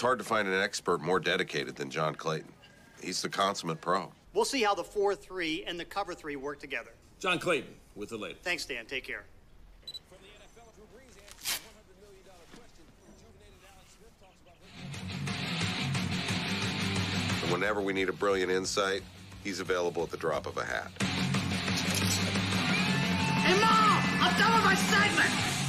It's hard to find an expert more dedicated than John Clayton. He's the consummate pro. We'll see how the 4 3 and the cover 3 work together. John Clayton with the latest. Thanks, Dan. Take care. And whenever we need a brilliant insight, he's available at the drop of a hat. Hey, Mom! I'm done with my segment!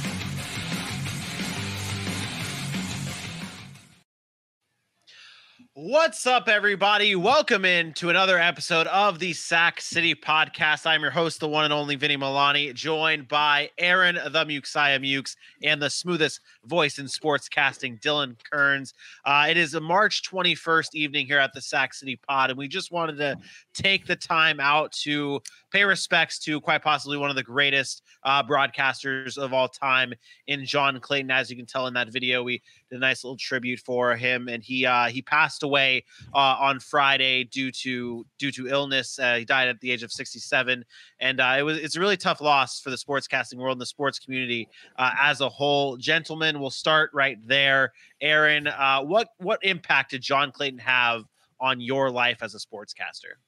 What's up, everybody? Welcome in to another episode of the Sack City Podcast. I'm your host, the one and only Vinny Milani, joined by Aaron the Muxiah Mukes and the smoothest voice in sports casting, Dylan Kearns. Uh, it is a March 21st evening here at the Sack City Pod, and we just wanted to take the time out to pay respects to quite possibly one of the greatest uh, broadcasters of all time in John Clayton. As you can tell in that video, we did a nice little tribute for him, and he uh, he passed away uh, on Friday due to due to illness. Uh, he died at the age of 67, and uh, it was it's a really tough loss for the sportscasting world and the sports community uh, as a whole. Gentlemen, we'll start right there. Aaron, what what impact did John Clayton have on your life as a sportscaster?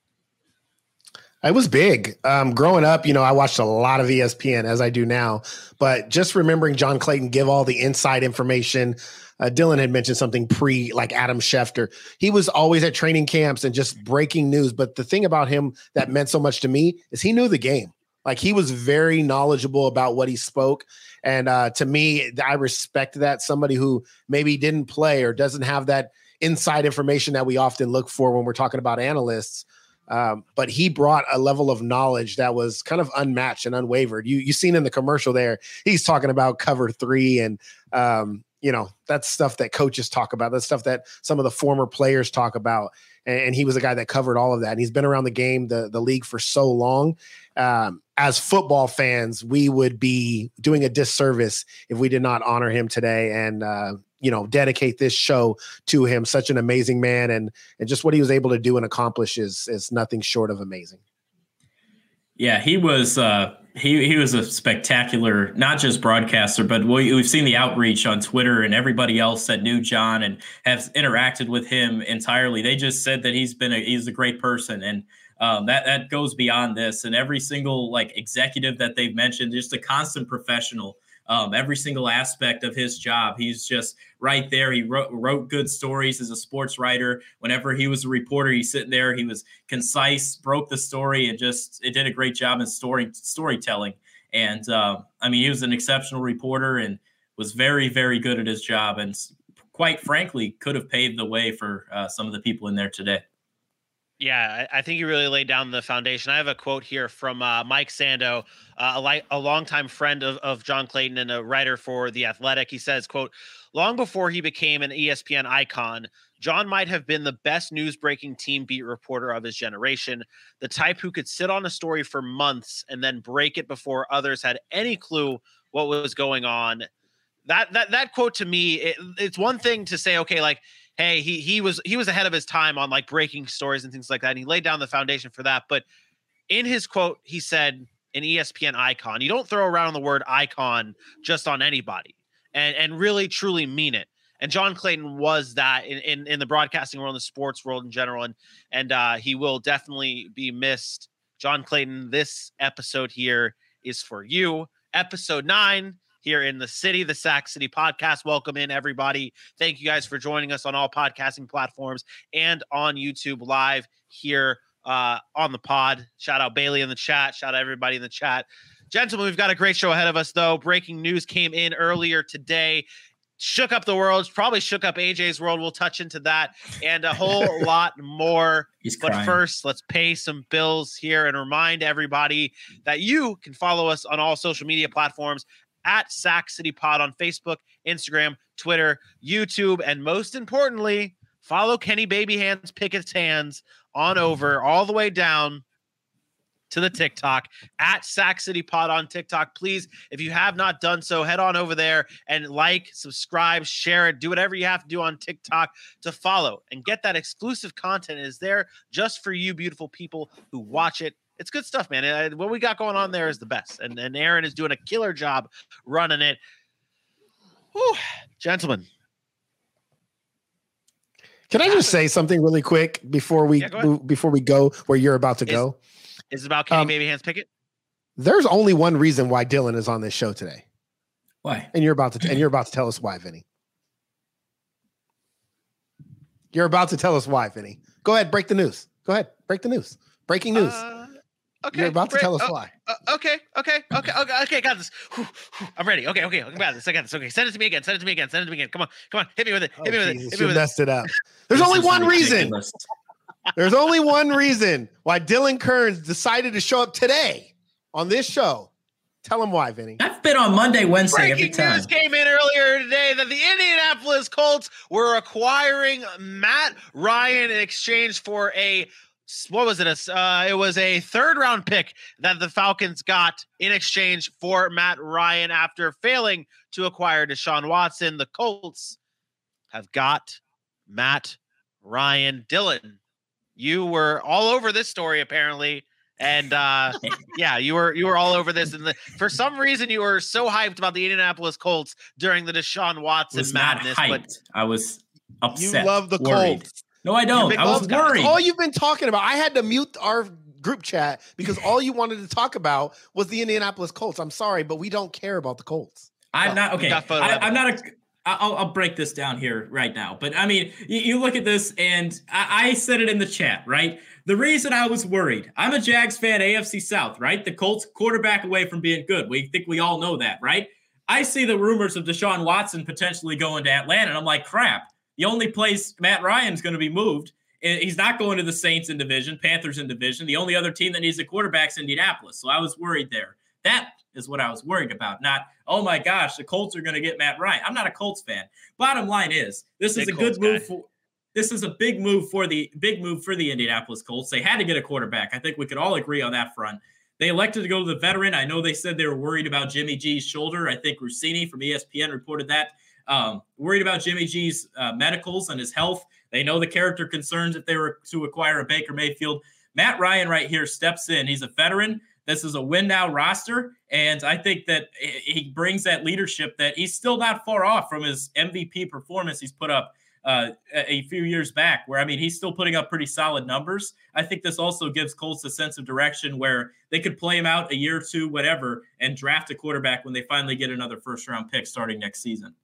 It was big. Um, growing up, you know, I watched a lot of ESPN as I do now, but just remembering John Clayton give all the inside information. Uh, Dylan had mentioned something pre like Adam Schefter. He was always at training camps and just breaking news. But the thing about him that meant so much to me is he knew the game. Like he was very knowledgeable about what he spoke. And uh, to me, I respect that. Somebody who maybe didn't play or doesn't have that inside information that we often look for when we're talking about analysts. Um, but he brought a level of knowledge that was kind of unmatched and unwavered. You you seen in the commercial there, he's talking about cover three and um, you know that's stuff that coaches talk about. That's stuff that some of the former players talk about. And, and he was a guy that covered all of that. And he's been around the game, the the league for so long. Um, as football fans, we would be doing a disservice if we did not honor him today. And uh, you know dedicate this show to him such an amazing man and and just what he was able to do and accomplish is is nothing short of amazing. Yeah he was uh he he was a spectacular not just broadcaster but we, we've seen the outreach on twitter and everybody else that knew john and has interacted with him entirely. They just said that he's been a he's a great person and um, that that goes beyond this. And every single like executive that they've mentioned just a constant professional um, every single aspect of his job. He's just right there. He wrote, wrote good stories as a sports writer. Whenever he was a reporter, he's sitting there. He was concise, broke the story, and just it did a great job in story storytelling. And uh, I mean, he was an exceptional reporter and was very, very good at his job. And quite frankly, could have paved the way for uh, some of the people in there today. Yeah, I think he really laid down the foundation. I have a quote here from uh, Mike Sando, uh, a, li- a longtime friend of, of John Clayton and a writer for The Athletic. He says, quote, long before he became an ESPN icon, John might have been the best news breaking team beat reporter of his generation, the type who could sit on a story for months and then break it before others had any clue what was going on. That that that quote to me, it, it's one thing to say, okay, like hey, he he was he was ahead of his time on like breaking stories and things like that. And he laid down the foundation for that. But in his quote, he said an ESPN icon. You don't throw around the word icon just on anybody and and really truly mean it. And John Clayton was that in, in, in the broadcasting world, in the sports world in general, and and uh, he will definitely be missed. John Clayton, this episode here is for you. Episode nine here in the city, the Sac City podcast. Welcome in, everybody. Thank you guys for joining us on all podcasting platforms and on YouTube live here uh, on the pod. Shout out Bailey in the chat. Shout out everybody in the chat. Gentlemen, we've got a great show ahead of us, though. Breaking news came in earlier today. shook up the world, probably shook up AJ's world. We'll touch into that and a whole lot more. He's but crying. first, let's pay some bills here and remind everybody that you can follow us on all social media platforms at Sac City Pod on Facebook, Instagram, Twitter, YouTube, and most importantly, follow Kenny Baby Hands Pickett's Hands on over all the way down to the TikTok at Sac City Pod on TikTok. Please, if you have not done so, head on over there and like, subscribe, share it, do whatever you have to do on TikTok to follow and get that exclusive content It is there just for you, beautiful people who watch it. It's good stuff, man. Uh, What we got going on there is the best, and and Aaron is doing a killer job running it. Whew. Gentlemen, Can I just say something really quick before we Yeah, go move- before we go where you're about to Is- go? is it about Kenny Um, Baby Hands Pickett? There's only one reason why Dylan is on this show today, Why? and you're about to and you're about to tell us why, Vinny. You're about to tell us why, Vinny. Go ahead, break the news. Go ahead, break the news. Breaking news. Uh, okay, you're about to great. tell us Oh, why. Uh, okay, okay, okay, okay, okay, got this. Whew, whew, I'm ready. Okay, okay, I got this. I got this. Okay, send it to me again. Send it to me again. Send it to me again. Come on, come on, hit me with it. Hit me with Oh, it. Hit me with it. messed it up. There's This only is one reason. There's only one reason why Dylan Kearns decided to show up today on this show. Tell him why, Vinny. I've been on Monday, Wednesday every time. news came in earlier today that the Indianapolis Colts were acquiring Matt Ryan in exchange for a what was it? Uh, it was a third round pick that the Falcons got in exchange for Matt Ryan after failing to acquire Deshaun Watson. The Colts have got Matt Ryan. Dylan, you were all over this story apparently. And uh, yeah, you were you were all over this, and the, for some reason you were so hyped about the Indianapolis Colts during the Deshaun Watson madness. But I was upset. You love the worried. Colts. No, I don't. I was guy. worried. All you've been talking about. I had to mute our group chat because all you wanted to talk about was the Indianapolis Colts. I'm sorry, but we don't care about the Colts. I'm not okay. I, I'm not a. I'll, I'll break this down here right now. But I mean, you, you look at this, and I, I said it in the chat, right? The reason I was worried, I'm a Jags fan, AFC South, right? The Colts quarterback away from being good. We think we all know that, right? I see the rumors of Deshaun Watson potentially going to Atlanta, and I'm like, crap. The only place Matt Ryan's going to be moved, he's not going to the Saints in division, Panthers in division. The only other team that needs a quarterback's Indianapolis. So I was worried there. That is what I was worried about. Not, oh my gosh, the Colts are going to get Matt Ryan. I'm not a Colts fan. Bottom line is, this is Big a good Colts move guy. for. This is a big move for the big move for the Indianapolis Colts. They had to get a quarterback. I think we could all agree on that front. They elected to go to the veteran. I know they said they were worried about Jimmy G's shoulder. I think Russini from ESPN reported that. Um, worried about Jimmy G's uh, medicals and his health. They know the character concerns if they were to acquire a Baker Mayfield. Matt Ryan right here steps in. He's a veteran. This is a win now roster. And I think that he brings that leadership that he's still not far off from his MVP performance he's put up uh, a few years back, where I mean, he's still putting up pretty solid numbers. I think this also gives Colts a sense of direction where they could play him out a year or two, whatever, and draft a quarterback when they finally get another first round pick starting next season.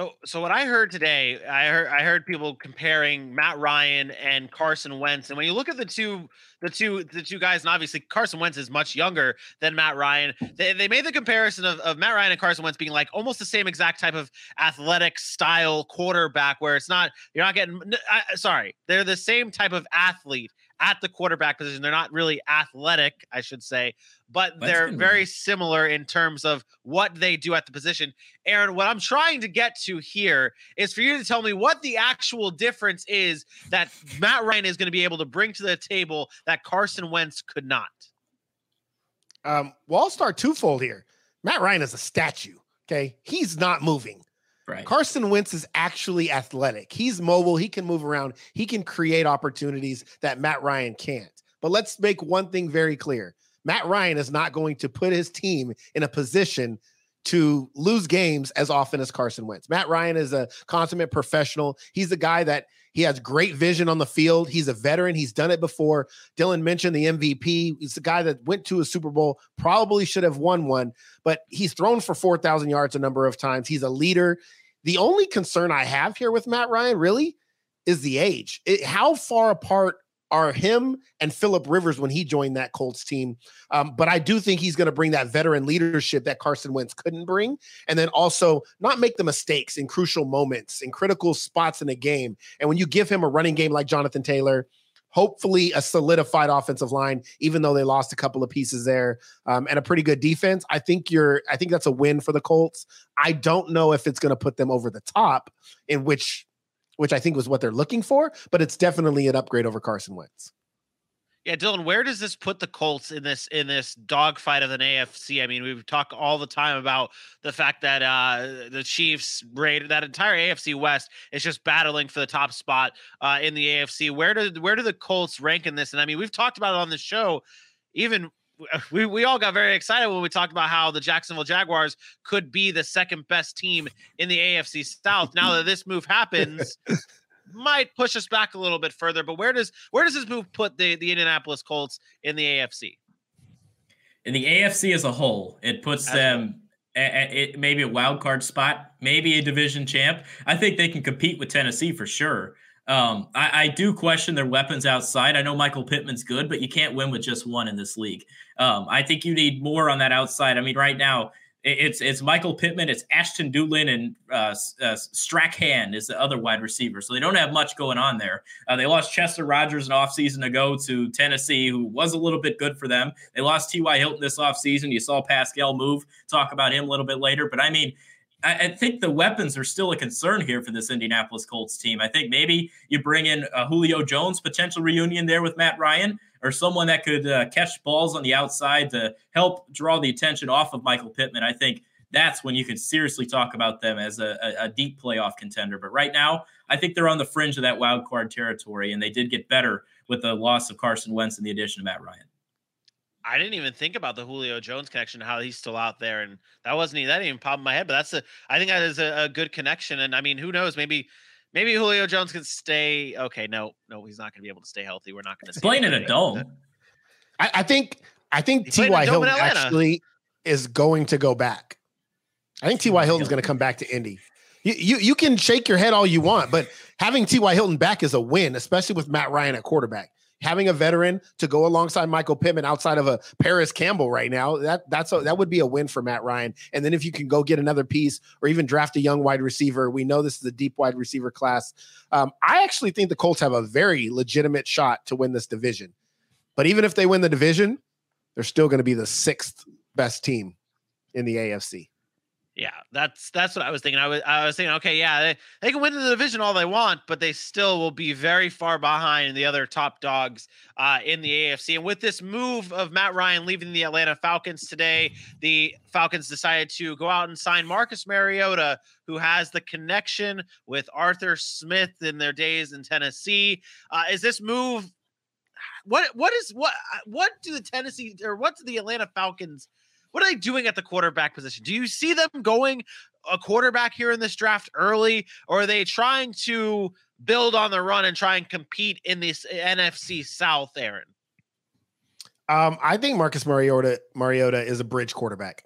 So, so what I heard today, I heard I heard people comparing Matt Ryan and Carson Wentz, and when you look at the two, the two, the two guys, and obviously Carson Wentz is much younger than Matt Ryan. They, they made the comparison of, of Matt Ryan and Carson Wentz being like almost the same exact type of athletic style quarterback, where it's not you're not getting. I- sorry, they're the same type of athlete at the quarterback position. They're not really athletic, I should say, but Wentz they're very run. similar in terms of what they do at the position. Aaron, what I'm trying to get to here is for you to tell me what the actual difference is that Matt Ryan is going to be able to bring to the table that Carson Wentz could not. Um, well, I'll start twofold here. Matt Ryan is a statue. Okay, he's not moving. Right. Carson Wentz is actually athletic. He's mobile. He can move around. He can create opportunities that Matt Ryan can't. But let's make one thing very clear Matt Ryan is not going to put his team in a position to lose games as often as Carson Wentz. Matt Ryan is a consummate professional. He's a guy that he has great vision on the field. He's a veteran. He's done it before. Dylan mentioned the MVP. He's a guy that went to a Super Bowl, probably should have won one, but he's thrown for 4,000 yards a number of times. He's a leader. The only concern I have here with Matt Ryan really is the age. It, how far apart are him and Philip Rivers when he joined that Colts team. Um, but I do think he's going to bring that veteran leadership that Carson Wentz couldn't bring, and then also not make the mistakes in crucial moments, in critical spots in a game. And when you give him a running game like Jonathan Taylor, hopefully a solidified offensive line, even though they lost a couple of pieces there, um, and a pretty good defense. I think you're. I think that's a win for the Colts. I don't know if it's going to put them over the top, in which, which I think was what they're looking for, but it's definitely an upgrade over Carson Wentz. Yeah, Dylan, where does this put the Colts in this in this dogfight of an AFC? I mean, we talk all the time about the fact that uh, the Chiefs rated that entire AFC West is just battling for the top spot uh, in the AFC. Where do where do the Colts rank in this? And I mean, we've talked about it on the show. Even we, we all got very excited when we talked about how the Jacksonville Jaguars could be the second best team in the AFC South. Now that this move happens, might push us back a little bit further. But where does where does this move put the the Indianapolis Colts in the AFC? In the AFC as a whole, it puts as them at, maybe a wild card spot, maybe a division champ. I think they can compete with Tennessee for sure. Um, I, I, do question their weapons outside. I know Michael Pittman's good, but you can't win with just one in this league. Um, I think you need more on that outside. I mean, right now it's it's Michael Pittman, it's Ashton Dulin, and uh, uh, Strachan is the other wide receiver. So they don't have much going on there. Uh, they lost Chester Rogers an offseason ago to Tennessee, who was a little bit good for them. They lost T.Y. Hilton this offseason. You saw Pascal move. Talk about him a little bit later. But I mean, I, think the weapons are still a concern here for this Indianapolis Colts team. I think maybe you bring in a Julio Jones potential reunion there with Matt Ryan or someone that could uh, catch balls on the outside to help draw the attention off of Michael Pittman. I think that's when you can seriously talk about them as a, a, a deep playoff contender. But right now, I think they're on the fringe of that wild card territory, and they did get better with the loss of Carson Wentz and the addition of Matt Ryan. I didn't even think about the Julio Jones connection, how he's still out there, and that wasn't that didn't even pop in my head. But that's a, I think that is a, a good connection, and I mean, who knows? Maybe maybe Julio Jones can stay. Okay, no, no, he's not going to be able to stay healthy. We're not going to playing in a dome. I, I, think I think T.Y. Hilton actually is going to go back. I think T.Y. Hilton's going to come back to Indy. You, you you can shake your head all you want, but having T.Y. Hilton back is a win, especially with Matt Ryan at quarterback having a veteran to go alongside Michael Pittman outside of a Parris Campbell right now, that that's a, that would be a win for Matt Ryan. And then if you can go get another piece or even draft a young wide receiver, we know this is a deep wide receiver class. Um, I actually think the Colts have a very legitimate shot to win this division. But even if they win the division, they're still going to be the sixth best team in the AFC. Yeah, that's that's what I was thinking. I was I was thinking, okay, yeah, they, they can win the division all they want, but they still will be very far behind the other top dogs uh, in the AFC. And with this move of Matt Ryan leaving the Atlanta Falcons today, the Falcons decided to go out and sign Marcus Mariota, who has the connection with Arthur Smith in their days in Tennessee. Uh, is this move? What what is what what do the Tennessee or what do the Atlanta Falcons? What are they doing at the quarterback position? Do you see them going a quarterback here in this draft early, or are they trying to build on the run and try and compete in this NFC South, Aaron? Um, I think Marcus Mariota Mariota is a bridge quarterback.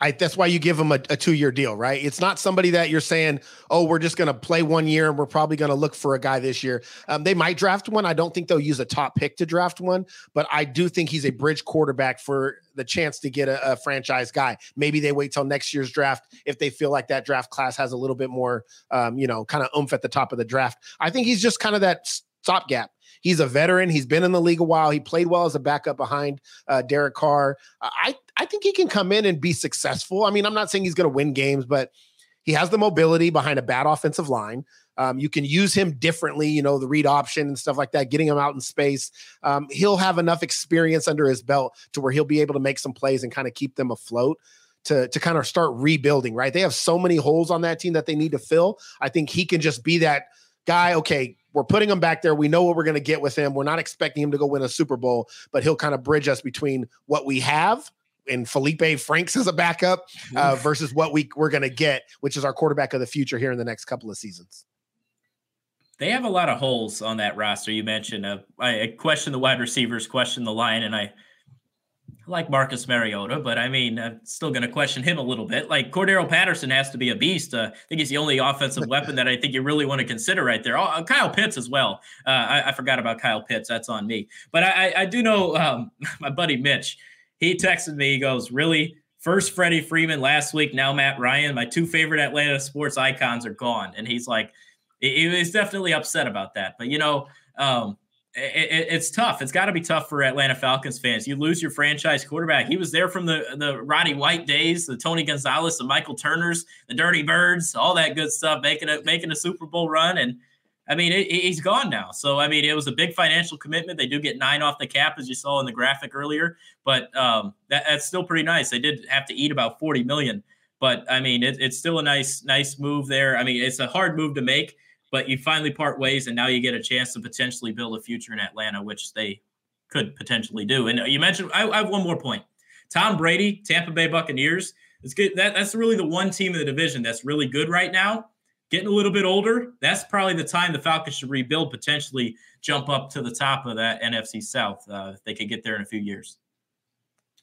I, that's why you give them a, a two year deal, right? It's not somebody that you're saying, oh, we're just going to play one year and we're probably going to look for a guy this year. Um, they might draft one. I don't think they'll use a top pick to draft one, but I do think he's a bridge quarterback for the chance to get a, a franchise guy. Maybe they wait till next year's draft if they feel like that draft class has a little bit more, um, you know, kind of oomph at the top of the draft. I think he's just kind of that stopgap. He's a veteran. He's been in the league a while. He played well as a backup behind uh, Derek Carr. I I think he can come in and be successful. I mean, I'm not saying he's going to win games, but he has the mobility behind a bad offensive line. Um, you can use him differently, you know, the read option and stuff like that, getting him out in space. Um, he'll have enough experience under his belt to where he'll be able to make some plays and kind of keep them afloat to, to kind of start rebuilding, right? They have so many holes on that team that they need to fill. I think he can just be that guy. Okay, we're putting him back there. We know what we're going to get with him. We're not expecting him to go win a Super Bowl, but he'll kind of bridge us between what we have and Feleipe Franks as a backup uh, versus what we we're going to get, which is our quarterback of the future here in the next couple of seasons. They have a lot of holes on that roster. You mentioned uh, I question the wide receivers, question the line, and I like Marcus Mariota, but I mean, I'm still going to question him a little bit. Like Cordarrelle Patterson has to be a beast. Uh, I think he's the only offensive weapon that I think you really want to consider right there. Oh, Kyle Pitts as well. Uh, I, I, forgot about Kyle Pitts. That's on me. But I, I do know um, my buddy Mitch. He texted me. He goes, "Really? First Freddie Freeman last week. Now Matt Ryan. My two favorite Atlanta sports icons are gone." And he's like, he was definitely upset about that. But you know. Um, it, it's tough. It's got to be tough for Atlanta Falcons fans. You lose your franchise quarterback. He was there from the the Roddy White days, the Tony Gonzalez, the Michael Turners, the Dirty Birds, all that good stuff, making a making a Super Bowl run. And I mean, it, he's gone now. So I mean, it was a big financial commitment. They do get nine off the cap, as you saw in the graphic earlier, but um, that, that's still pretty nice. They did have to eat about forty million, but I mean, it, it's still a nice nice move there. I mean, it's a hard move to make but you finally part ways and now you get a chance to potentially build a future in Atlanta, which they could potentially do. And you mentioned, I, I have one more point. Tom Brady, Tampa Bay Buccaneers, it's good. That, that's really the one team in the division that's really good right now. Getting a little bit older, that's probably the time the Falcons should rebuild, potentially jump up to the top of that NFC South uh, if they could get there in a few years.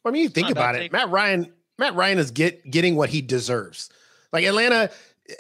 I mean, you think about it. Matt Ryan, Matt Ryan is get getting what he deserves. Like Atlanta,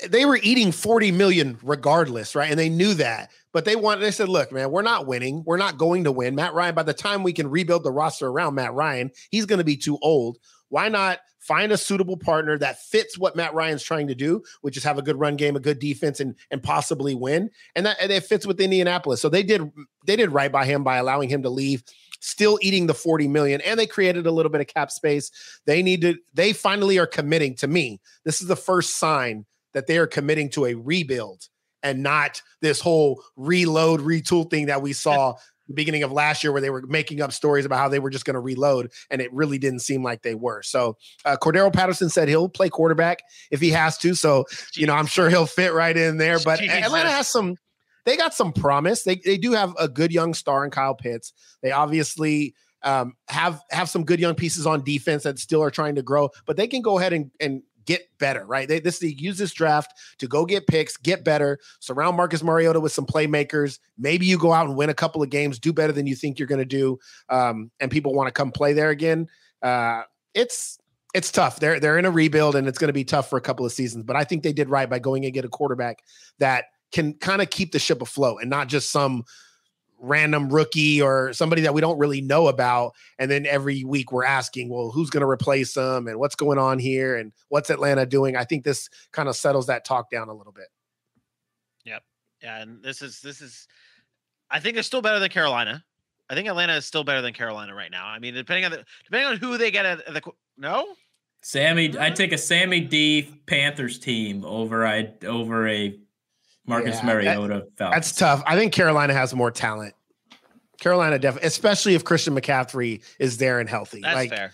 they were eating 40 million regardless, right? And they knew that. But they wanted, they said, look, man, we're not winning. We're not going to win. Matt Ryan, by the time we can rebuild the roster around Matt Ryan, he's going to be too old. Why not find a suitable partner that fits what Matt Ryan's trying to do, which is have a good run game, a good defense, and and possibly win. And that and it fits with Indianapolis. So they did they did right by him by allowing him to leave still eating the 40 million and they created a little bit of cap space they need to they finally are committing to me this is the first sign that they are committing to a rebuild and not this whole reload, retool thing that we saw beginning of last year where they were making up stories about how they were just going to reload and it really didn't seem like they were. So uh, Cordarrelle Patterson said he'll play quarterback if he has to. So, you know, I'm sure he'll fit right in there. But Jesus. Atlanta has some, they got some promise. They, they do have a good young star in Kyle Pitts. They obviously um, have have some good young pieces on defense that still are trying to grow, but they can go ahead and, and get better, right? They this they use this draft to go get picks, get better, surround Marcus Mariota with some playmakers. Maybe you go out and win a couple of games, do better than you think you're going to do, um, and people want to come play there again. Uh, it's it's tough. They're they're in a rebuild, and it's going to be tough for a couple of seasons. But I think they did right by going and get a quarterback that can kind of keep the ship afloat and not just some random rookie or somebody that we don't really know about. And then every week we're asking, well, who's going to replace them and what's going on here and what's Atlanta doing? I think this kind of settles that talk down a little bit. Yep. Yeah. And this is, this is, I think they're still better than Carolina. I think Atlanta is still better than Carolina right now. I mean, depending on the, depending on who they get at the, no, Sammy, I'd take a Sammy D Panthers team over I over a Marcus yeah, Mariota. That, that's tough. I think Carolina has more talent. Carolina definitely, especially if Christian McCaffrey is there and healthy. That's like, fair.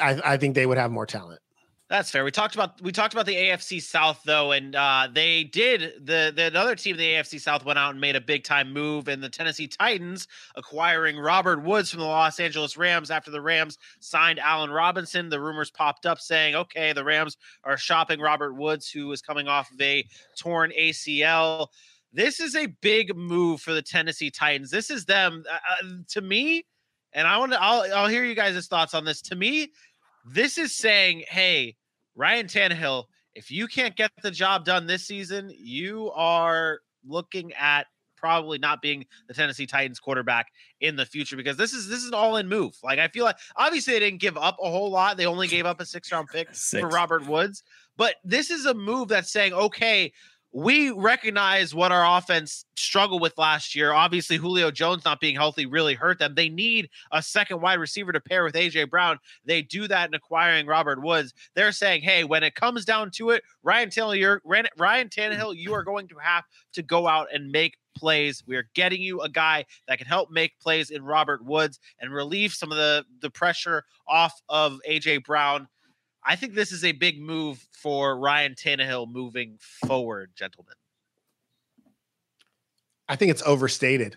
I, I think they would have more talent. That's fair. We talked about we talked about the AFC South though, and uh, they did the the another team the AFC South went out and made a big time move, and the Tennessee Titans acquiring Robert Woods from the Los Angeles Rams after the Rams signed Allen Robinson. The rumors popped up saying, okay, the Rams are shopping Robert Woods, who is coming off of a torn ACL. This is a big move for the Tennessee Titans. This is them uh, uh to me, and I want to. I'll I'll hear you guys' thoughts on this. To me, this is saying, hey, Ryan Tannehill, if you can't get the job done this season, you are looking at probably not being the Tennessee Titans quarterback in the future because this is this is an all-in move. Like I feel like obviously they didn't give up a whole lot. They only gave up a six-round pick Six. for Robert Woods, but this is a move that's saying, okay, we recognize what our offense struggled with last year. Obviously, Julio Jones not being healthy really hurt them. They need a second wide receiver to pair with AJ Brown. They do that in acquiring Robert Woods. They're saying, hey, when it comes down to it, Ryan Tannehill, you're, Ryan Tannehill, you are going to have to go out and make plays. We are getting you a guy that can help make plays in Robert Woods and relieve some of the the pressure off of AJ Brown. I think this is a big move for Ryan Tannehill moving forward, gentlemen. I think it's overstated.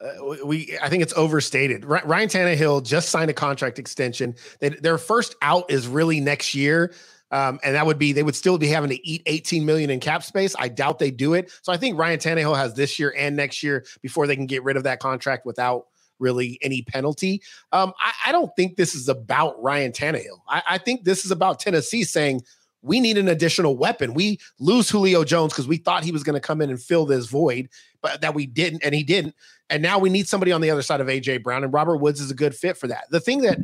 Uh, we, I think it's overstated. Ryan Tannehill just signed a contract extension. They, their first out is really next year. Um, and that would be they would still be having to eat 18 million in cap space. I doubt they do it. So I think Ryan Tannehill has this year and next year before they can get rid of that contract without really any penalty. Um, I, I, don't think this is about Ryan Tannehill. I, I think this is about Tennessee saying we need an additional weapon. We lose Julio Jones because we thought he was going to come in and fill this void, but that we didn't, and he didn't. And now we need somebody on the other side of AJ Brown, and Robert Woods is a good fit for that. The thing that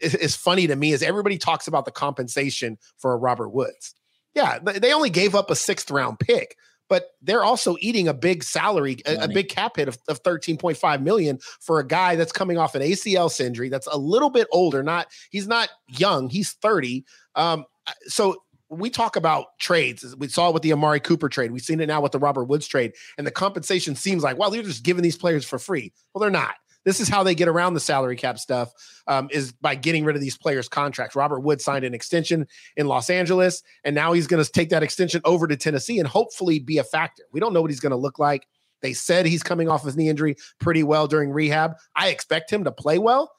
is, is funny to me is everybody talks about the compensation for a Robert Woods. Yeah, they only gave up a sixth round pick, but they're also eating a big salary, a, a, big cap hit of, of 13.5 million for a guy that's coming off an ACL injury that's a little bit older. Not he's not young, he's 30. Um, so we talk about trades. We saw it with the Amari Cooper trade. We've seen it now with the Robert Woods trade. And the compensation seems like, well, they're just giving these players for free. Well, they're not. This is how they get around the salary cap stuff um, is by getting rid of these players' contracts. Robert Wood signed an extension in Los Angeles, and now he's going to take that extension over to Tennessee and hopefully be a factor. We don't know what he's going to look like. They said he's coming off his knee injury pretty well during rehab. I expect him to play well.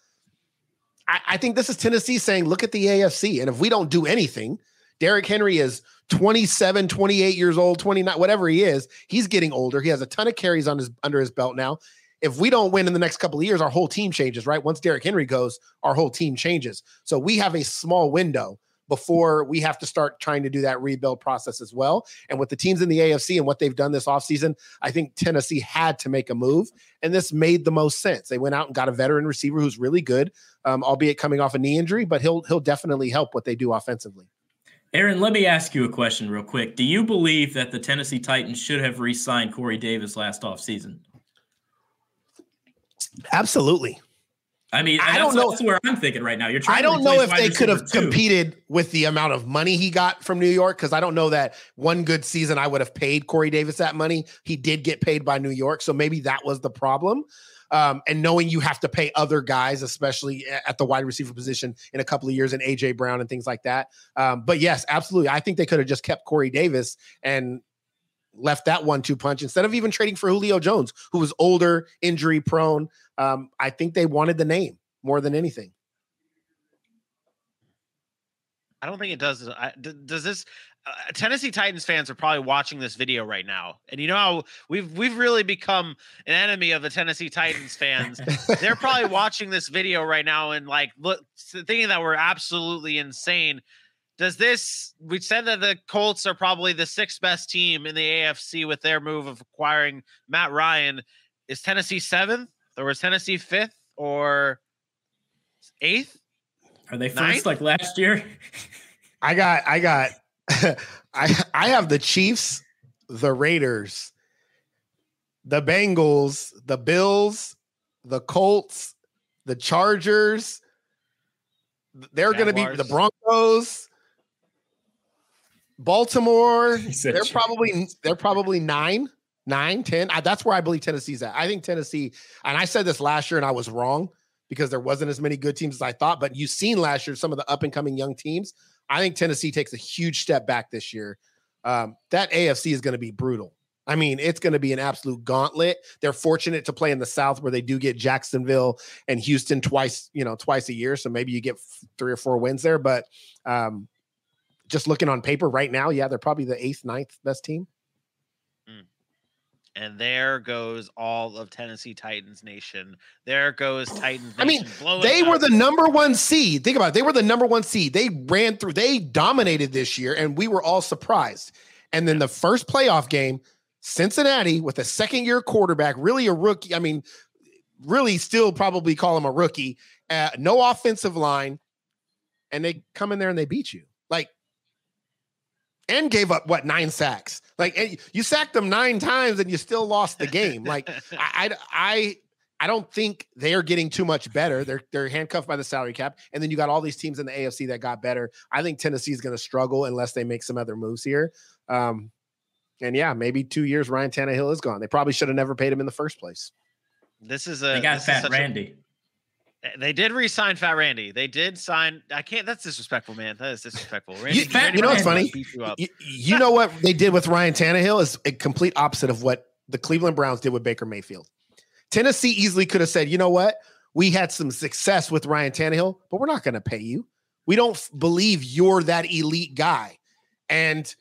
I, I think this is Tennessee saying, look at the AFC. And if we don't do anything, Derrick Henry is 27, 28 years old, 29, whatever he is. He's getting older. He has a ton of carries on his under his belt now. If we don't win in the next couple of years, our whole team changes, right? Once Derrick Henry goes, our whole team changes. So we have a small window before we have to start trying to do that rebuild process as well. And with the teams in the AFC and what they've done this offseason, I think Tennessee had to make a move. And this made the most sense. They went out and got a veteran receiver who's really good, um, albeit coming off a knee injury, but he'll he'll definitely help what they do offensively. Aaron, let me ask you a question real quick. Do you believe that the Tennessee Titans should have re signed Corey Davis last offseason? Absolutely. I mean, I don't know. That's where I'm thinking right now. You're trying. I don't know if they could have competed with the amount of money he got from New York because I don't know that one good season I would have paid Corey Davis that money. He did get paid by New York, so maybe that was the problem um, and knowing you have to pay other guys, especially at the wide receiver position in a couple of years, and AJ Brown and things like that. Um, but yes, absolutely, I think they could have just kept Corey Davis and left that one-two punch instead of even trading for Julio Jones, who was older, injury prone. Um, I think they wanted the name more than anything. I don't think it does. I, does this? uh, Tennessee Titans fans are probably watching this video right now, and you know how we've we've really become an enemy of the Tennessee Titans fans. They're probably watching this video right now and like look thinking that we're absolutely insane. Does this? We said that the Colts are probably the sixth best team in the AFC with their move of acquiring Matt Ryan. Is Tennessee seventh, or is Tennessee fifth, or eighth? Are they first Ninth? like last year? I got I got I I have the Chiefs, the Raiders, the Bengals, the Bills, the Colts, the Chargers. They're going to be the Broncos. Baltimore, they're probably they're probably nine, nine, ten. That's where I believe Tennessee's at. I think Tennessee, and I said this last year, and I was wrong because there wasn't as many good teams as I thought. But you've seen last year some of the up and coming young teams. I think Tennessee takes a huge step back this year. Um, that AFC is going to be brutal. I mean, it's going to be an absolute gauntlet. They're fortunate to play in the South where they do get Jacksonville and Houston twice, you know, twice a year. So maybe you get three or four wins there. But um, just looking on paper right now, yeah, they're probably the eighth, ninth best team. And there goes all of Tennessee Titans Nation. There goes Titans. I mean, they were the number one seed. Think about it. They were the number one seed. They ran through, they dominated this year, and we were all surprised. And then the first playoff game, Cincinnati with a second year quarterback, really a rookie. I mean, really still probably call him a rookie. Uh, no offensive line. And they come in there and they beat you. Like, and gave up what nine sacks. Like you sacked them nine times and you still lost the game. Like I, I, I don't think they are getting too much better. They're they're handcuffed by the salary cap, and then you got all these teams in the AFC that got better. I think Tennessee is going to struggle unless they make some other moves here. Um, and yeah, maybe two years Ryan Tannehill is gone. They probably should have never paid him in the first place. This is a they got Fat Randy. They did re-sign Fat Randy. They did sign. I can't. That's disrespectful, man. That is disrespectful. Randy, you, Randy you know what's funny? You, you, you know what they did with Ryan Tannehill is a complete opposite of what the Cleveland Browns did with Baker Mayfield. Tennessee easily could have said, you know what? We had some success with Ryan Tannehill, but we're not going to pay you. We don't f- believe you're that elite guy. And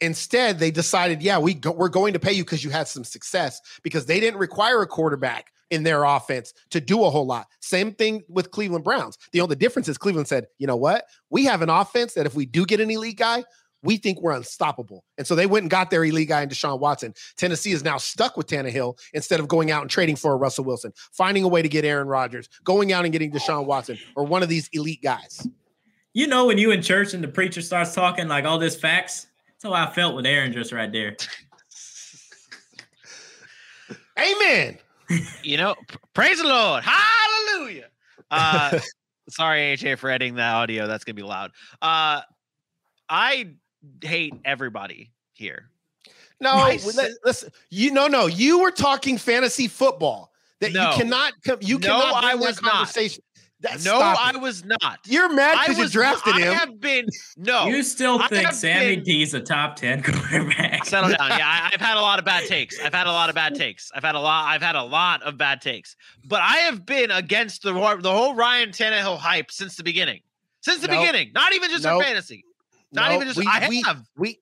instead, they decided, yeah, we go- we're going to pay you because you had some success because they didn't require a quarterback in their offense to do a whole lot. Same thing with Cleveland Browns. The only difference is Cleveland said, you know what? We have an offense that if we do get an elite guy, we think we're unstoppable. And so they went and got their elite guy in Deshaun Watson. Tennessee is now stuck with Tannehill instead of going out and trading for a Russell Wilson, finding a way to get Aaron Rodgers, going out and getting Deshaun Watson or one of these elite guys. You know, when you in church and the preacher starts talking like all this facts, that's how I felt with Aaron just right there. Amen. You know, praise the Lord. Hallelujah. Uh, sorry, AJ, for editing the audio. That's gonna be loud. Uh, I hate everybody here. No, listen, you no no. You were talking fantasy football. That no. you cannot come. You no, cannot. I was conversation. Not. no, I was not. You're mad because you drafted him. I have been no. You still think Sammy been, D's a top ten quarterback? Settle down. Yeah, I, have had a lot of bad takes. I've had a lot of bad takes. I've had a lot. I've had a lot of bad takes. But I have been against the the whole Ryan Tannehill hype since the beginning. Since the nope. beginning. Not even just nope. for fantasy. Not even just we, I we, have. We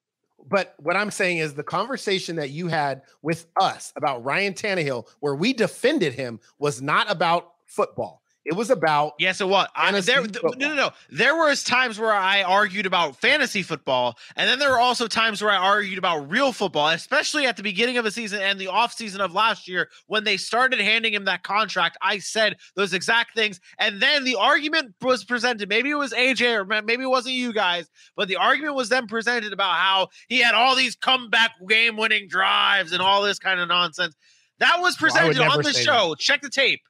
but what I'm saying is the conversation that you had with us about Ryan Tannehill, where we defended him, was not about football. It was about yes. So what? I, there, no, no, no. There was times where I argued about fantasy football, and then there were also times where I argued about real football, especially at the beginning of the season and the off season of last year when they started handing him that contract. I said those exact things, and then the argument was presented. Maybe it was AJ or maybe it wasn't you guys, but the argument was then presented about how he had all these comeback game-winning drives and all this kind of nonsense. That was presented well, on the show. That. Check the tape.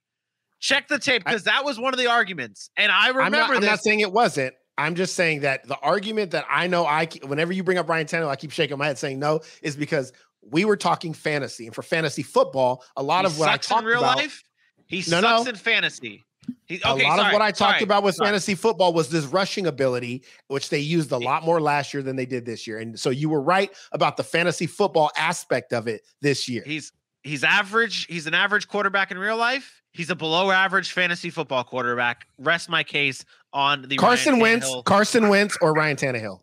Check the tape because that was one of the arguments, and I remember. I'm not, I'm not saying it wasn't. I'm just saying that the argument that I know I whenever you bring up Ryan Tannehill, I keep shaking my head saying no, is because we were talking fantasy, and for fantasy football, a lot he of what I talked in real about, life. He no, sucks no. in fantasy. He, okay, a lot sorry, of what I talked sorry, about with sorry. fantasy football was this rushing ability, which they used a lot more last year than they did this year. And so you were right about the fantasy football aspect of it this year. He's he's average. He's an average quarterback in real life. He's a below average fantasy football quarterback. Rest my case on the Carson Ryan Wentz, Tannehill. Carson Wentz, or Ryan Tannehill.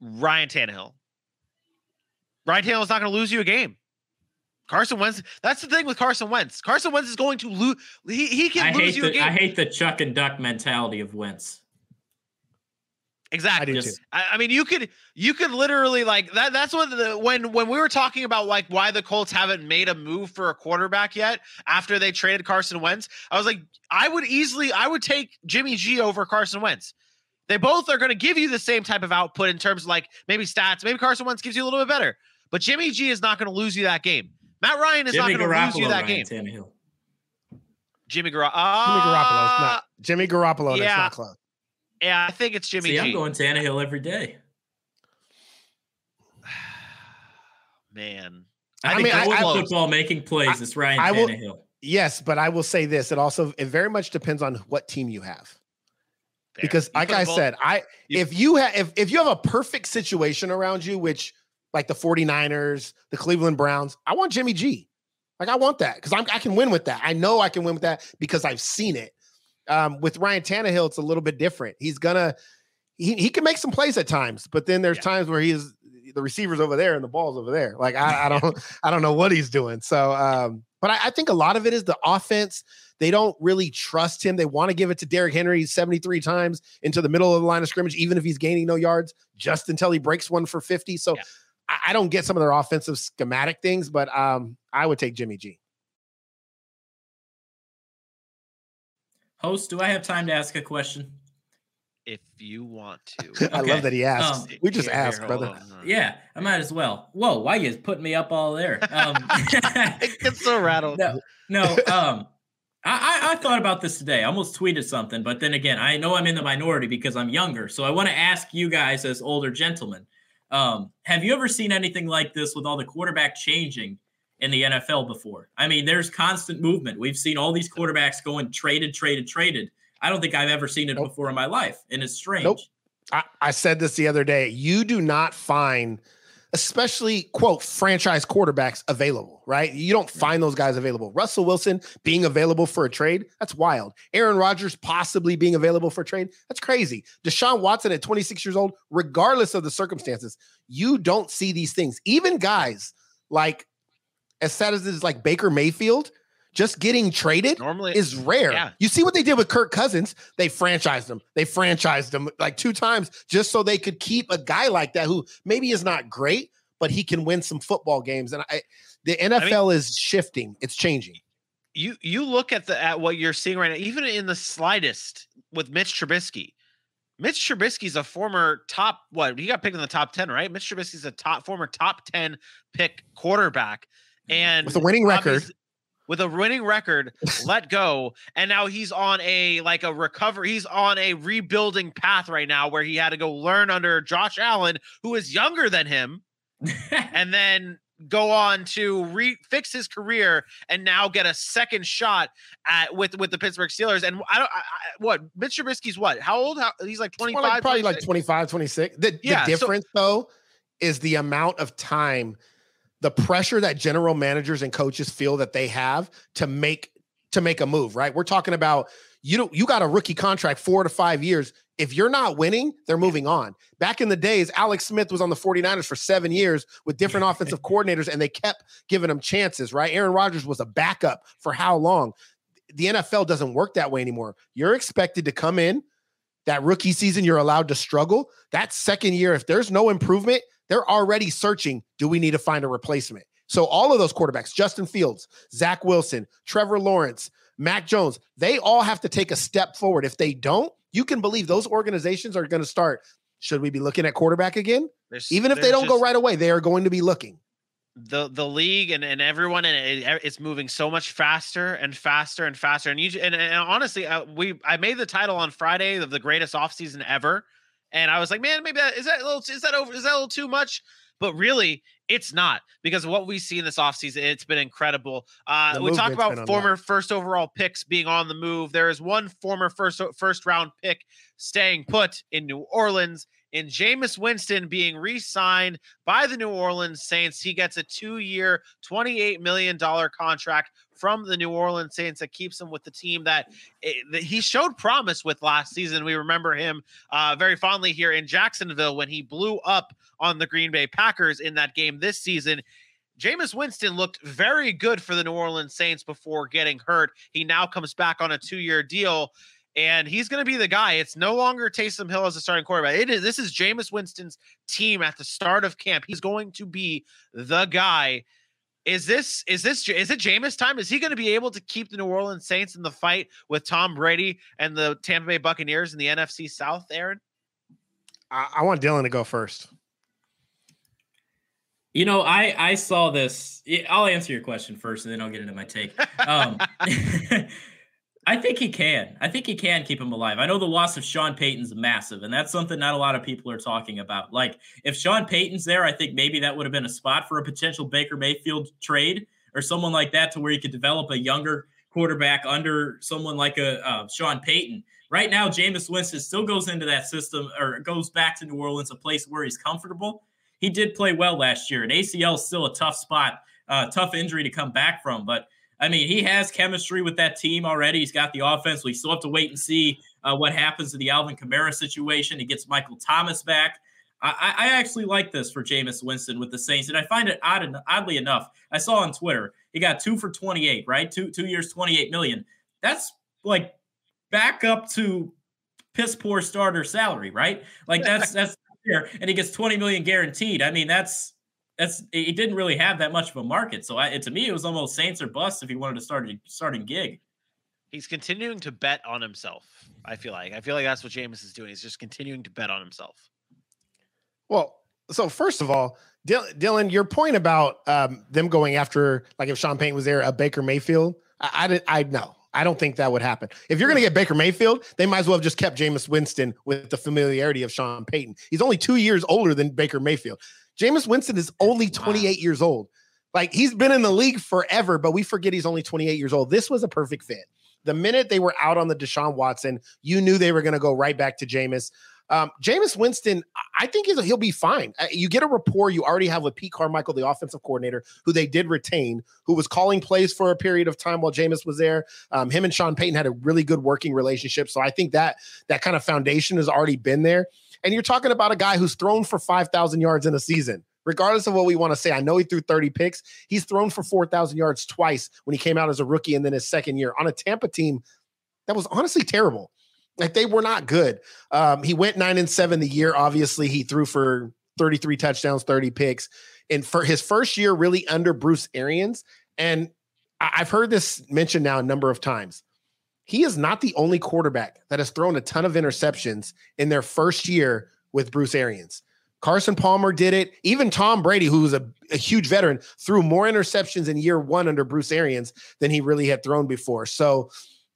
Ryan Tannehill. Ryan Tannehill's not going to lose you a game. Carson Wentz. That's the thing with Carson Wentz. Carson Wentz is going to lose. He, he can I lose you the, a game. I hate the Chuck and Duck mentality of Wentz. Exactly. I, Just, I, I, mean, you could you could literally like that. That's what the when when we were talking about like why the Colts haven't made a move for a quarterback yet after they traded Carson Wentz. I was like, I would easily I would take Jimmy G over Carson Wentz. They both are going to give you the same type of output in terms of like maybe stats. Maybe Carson Wentz gives you a little bit better, but Jimmy G is not going to lose you that game. Matt Ryan is Jimmy not going to lose you that Ryan game. Tannehill. Jimmy Garoppolo. Uh, Jimmy Garoppolo. not Jimmy Garoppolo. yeah. That's not close. Yeah, I think it's Jimmy See, G. I'm going Tannehill every day. Man, I, I think mean, I- I, I- football making plays. it's Ryan I will- Tannehill. Yes, but I will say this: it also it very much depends on what team you have. Fair. Because, You like I them both- said, I you- if you have if if you have a perfect situation around you, which like the 49ers, the Cleveland Browns, I want Jimmy G. Like I want that because I'm I can win with that. I know I can win with that because I've seen it. Um, with Ryan Tannehill, it's a little bit different. He's gonna he, he can make some plays at times, but then there's Yeah. times where he's the receivers over there and the balls over there. Like I, I don't I don't know what he's doing. So um, but I, I think a lot of it is the offense. They don't really trust him. They want to give it to Derrick Henry 73 times into the middle of the line of scrimmage, even if he's gaining no yards, just until he breaks one for 50. So Yeah. I, I don't get some of their offensive schematic things, but um, I would take Jimmy G. Host, do I have time to ask a question? if you want to. I love that he asked. Um, we just Here, here, asked, hold brother. on. Yeah, I might as well. Whoa, why you putting me up all there? Um, it gets so rattled. no, no. Um, I, I I thought about this today. I almost tweeted something, but then again, I know I'm in the minority because I'm younger. So I want to ask you guys, as older gentlemen, um, have you ever seen anything like this with all the quarterback changing in the NFL before? I mean, there's constant movement. We've seen all these quarterbacks going traded, traded, traded. I don't think I've ever seen it Nope. before in my life, and it's strange. Nope. I, I said this the other day. You do not find, especially quote franchise quarterbacks available, right? You don't find those guys available. Russell Wilson being available for a trade, that's wild. Aaron Rodgers possibly being available for a trade, that's crazy. Deshaun Watson at 26 years old, regardless of the circumstances, you don't see these things. Even guys like as sad as it is, like Baker Mayfield. just getting traded Normally- is rare. yeah. You see what they did with Kirk Cousins? They franchised him. They franchised him like two times just so they could keep a guy like that who maybe is not great, but he can win some football games. And I, the NFL is shifting. It's changing. you you look at the at what you're seeing right now, even in the slightest with Mitch Trubisky. Mitch Trubisky's a former top what he got picked in the top 10, right? Mitch Trubisky's a top former top 10 pick quarterback and With a winning record. with a winning record, let go. And now he's on a like a recovery, he's on a rebuilding path right now where he had to go learn under Josh Allen, who is younger than him, and then go on to re- fix his career and now get a second shot at with with the Pittsburgh Steelers. And I don't I, I, what Mitch Trubisky's what? How old? How, he's like 25 like, probably like 26? 25, 26. The, Yeah, the so- difference, though, is the amount of time, the pressure that general managers and coaches feel that they have to make to make a move. Right? We're talking about you don't you got a rookie contract four to five years. If you're not winning, they're moving on. Back in the days, Alex Smith was on the 49ers for seven years with different offensive coordinators, and they kept giving him chances, right? Aaron Rodgers was a backup for how long? The NFL doesn't work that way anymore. You're expected to come in, that rookie season, you're allowed to struggle. That second year, if there's no improvement, they're already searching. Do we need to find a replacement? So all of those quarterbacks, Justin Fields, Zach Wilson, Trevor Lawrence, Mac Jones, they all have to take a step forward. If they don't, you can believe those organizations are going to start. Should we be looking at quarterback again? There's- Even if they don't go right away, they are going to be looking. the the league and, and everyone and it, it's moving so much faster and faster and faster and you and, and honestly uh, we I made the title on Friday of the greatest offseason ever and I was like man maybe that is that a little is that over is that a little too much? But really it's not because what we see in this offseason it's been incredible. Uh we talk about former first overall picks being on the move. There is one former first first round pick staying put in New Orleans in Jameis Winston being re-signed by the New Orleans Saints. He gets a two-year, $28 million contract from the New Orleans Saints that keeps him with the team that, eh, that he showed promise with last season. We remember him uh, very fondly here in Jacksonville when he blew up on the Green Bay Packers in that game this season. Jameis Winston looked very good for the New Orleans Saints before getting hurt. He now comes back on a two-year deal and he's going to be the guy. It's no longer Taysom Hill as a starting quarterback. It is this is Jameis Winston's team at the start of camp. He's going to be the guy. Is this is this is it Jameis time? Is he going to be able to keep the New Orleans Saints in the fight with Tom Brady and the Tampa Bay Buccaneers in the NFC South, Aaron? I, I want Dylan to go first. You know, I I saw this. yeah, I'll answer your question first, and then I'll get into my take. Um, I think he can. I think he can keep him alive. I know the loss of Sean Payton's massive, and that's something not a lot of people are talking about. Like, if Sean Payton's there, I think maybe that would have been a spot for a potential Baker Mayfield trade or someone like that, to where you could develop a younger quarterback under someone like a uh, Sean Payton. Right now, Jameis Winston still goes into that system or goes back to New Orleans, a place where he's comfortable. He did play well last year, and ACL is still a tough spot, uh, tough injury to come back from. But I mean, he has chemistry with that team already. He's got the offense. We still have to wait and see uh, what happens to the Alvin Kamara situation. He gets Michael Thomas back. I, I actually like this for Jameis Winston with the Saints, and I find it odd, oddly enough. I saw on Twitter he got two for twenty eight, right? Two two years, twenty eight million. That's like back up to piss poor starter salary, right? Like that's that's fair, and he gets twenty million guaranteed. I mean, that's that's he didn't really have that much of a market. So I, to me, it was almost Saints or bust if he wanted to start a starting gig. He's continuing to bet on himself. I feel like I feel like that's what Jameis is doing. He's just continuing to bet on himself. Well, so first of all, Dylan, Dylan your point about um, them going after, like if Sean Payton was there, a Baker Mayfield, I, I didn't, I know. I don't think that would happen. If you're going to get Baker Mayfield, they might as well have just kept Jameis Winston with the familiarity of Sean Payton. He's only two years older than Baker Mayfield. Jameis Winston is only 28 years old. Like he's been in the league forever, but we forget he's only 28 years old. This was a perfect fit. The minute they were out on the Deshaun Watson, you knew they were going to go right back to Jameis. Um, Jameis Winston, I think he'll, he'll be fine. Uh, You get a rapport you already have with Pete Carmichael, the offensive coordinator, who they did retain, who was calling plays for a period of time while Jameis was there. Um, him and Sean Payton had a really good working relationship, so I think that that kind of foundation has already been there. And you're talking about a guy who's thrown for five thousand yards in a season. regardless of what we want to say, I know he threw 30 picks. He's thrown for 4,000 yards twice when he came out as a rookie and then his second year on a Tampa team that was honestly terrible. Like they were not good. Um, he went nine and seven the year. Obviously, he threw for 33 touchdowns, 30 picks. And for his first year, really under Bruce Arians. And I've heard this mentioned now a number of times. He is not the only quarterback that has thrown a ton of interceptions in their first year with Bruce Arians. Carson Palmer did it. Even Tom Brady, who was a, a, huge veteran, threw more interceptions in year one under Bruce Arians than he really had thrown before. So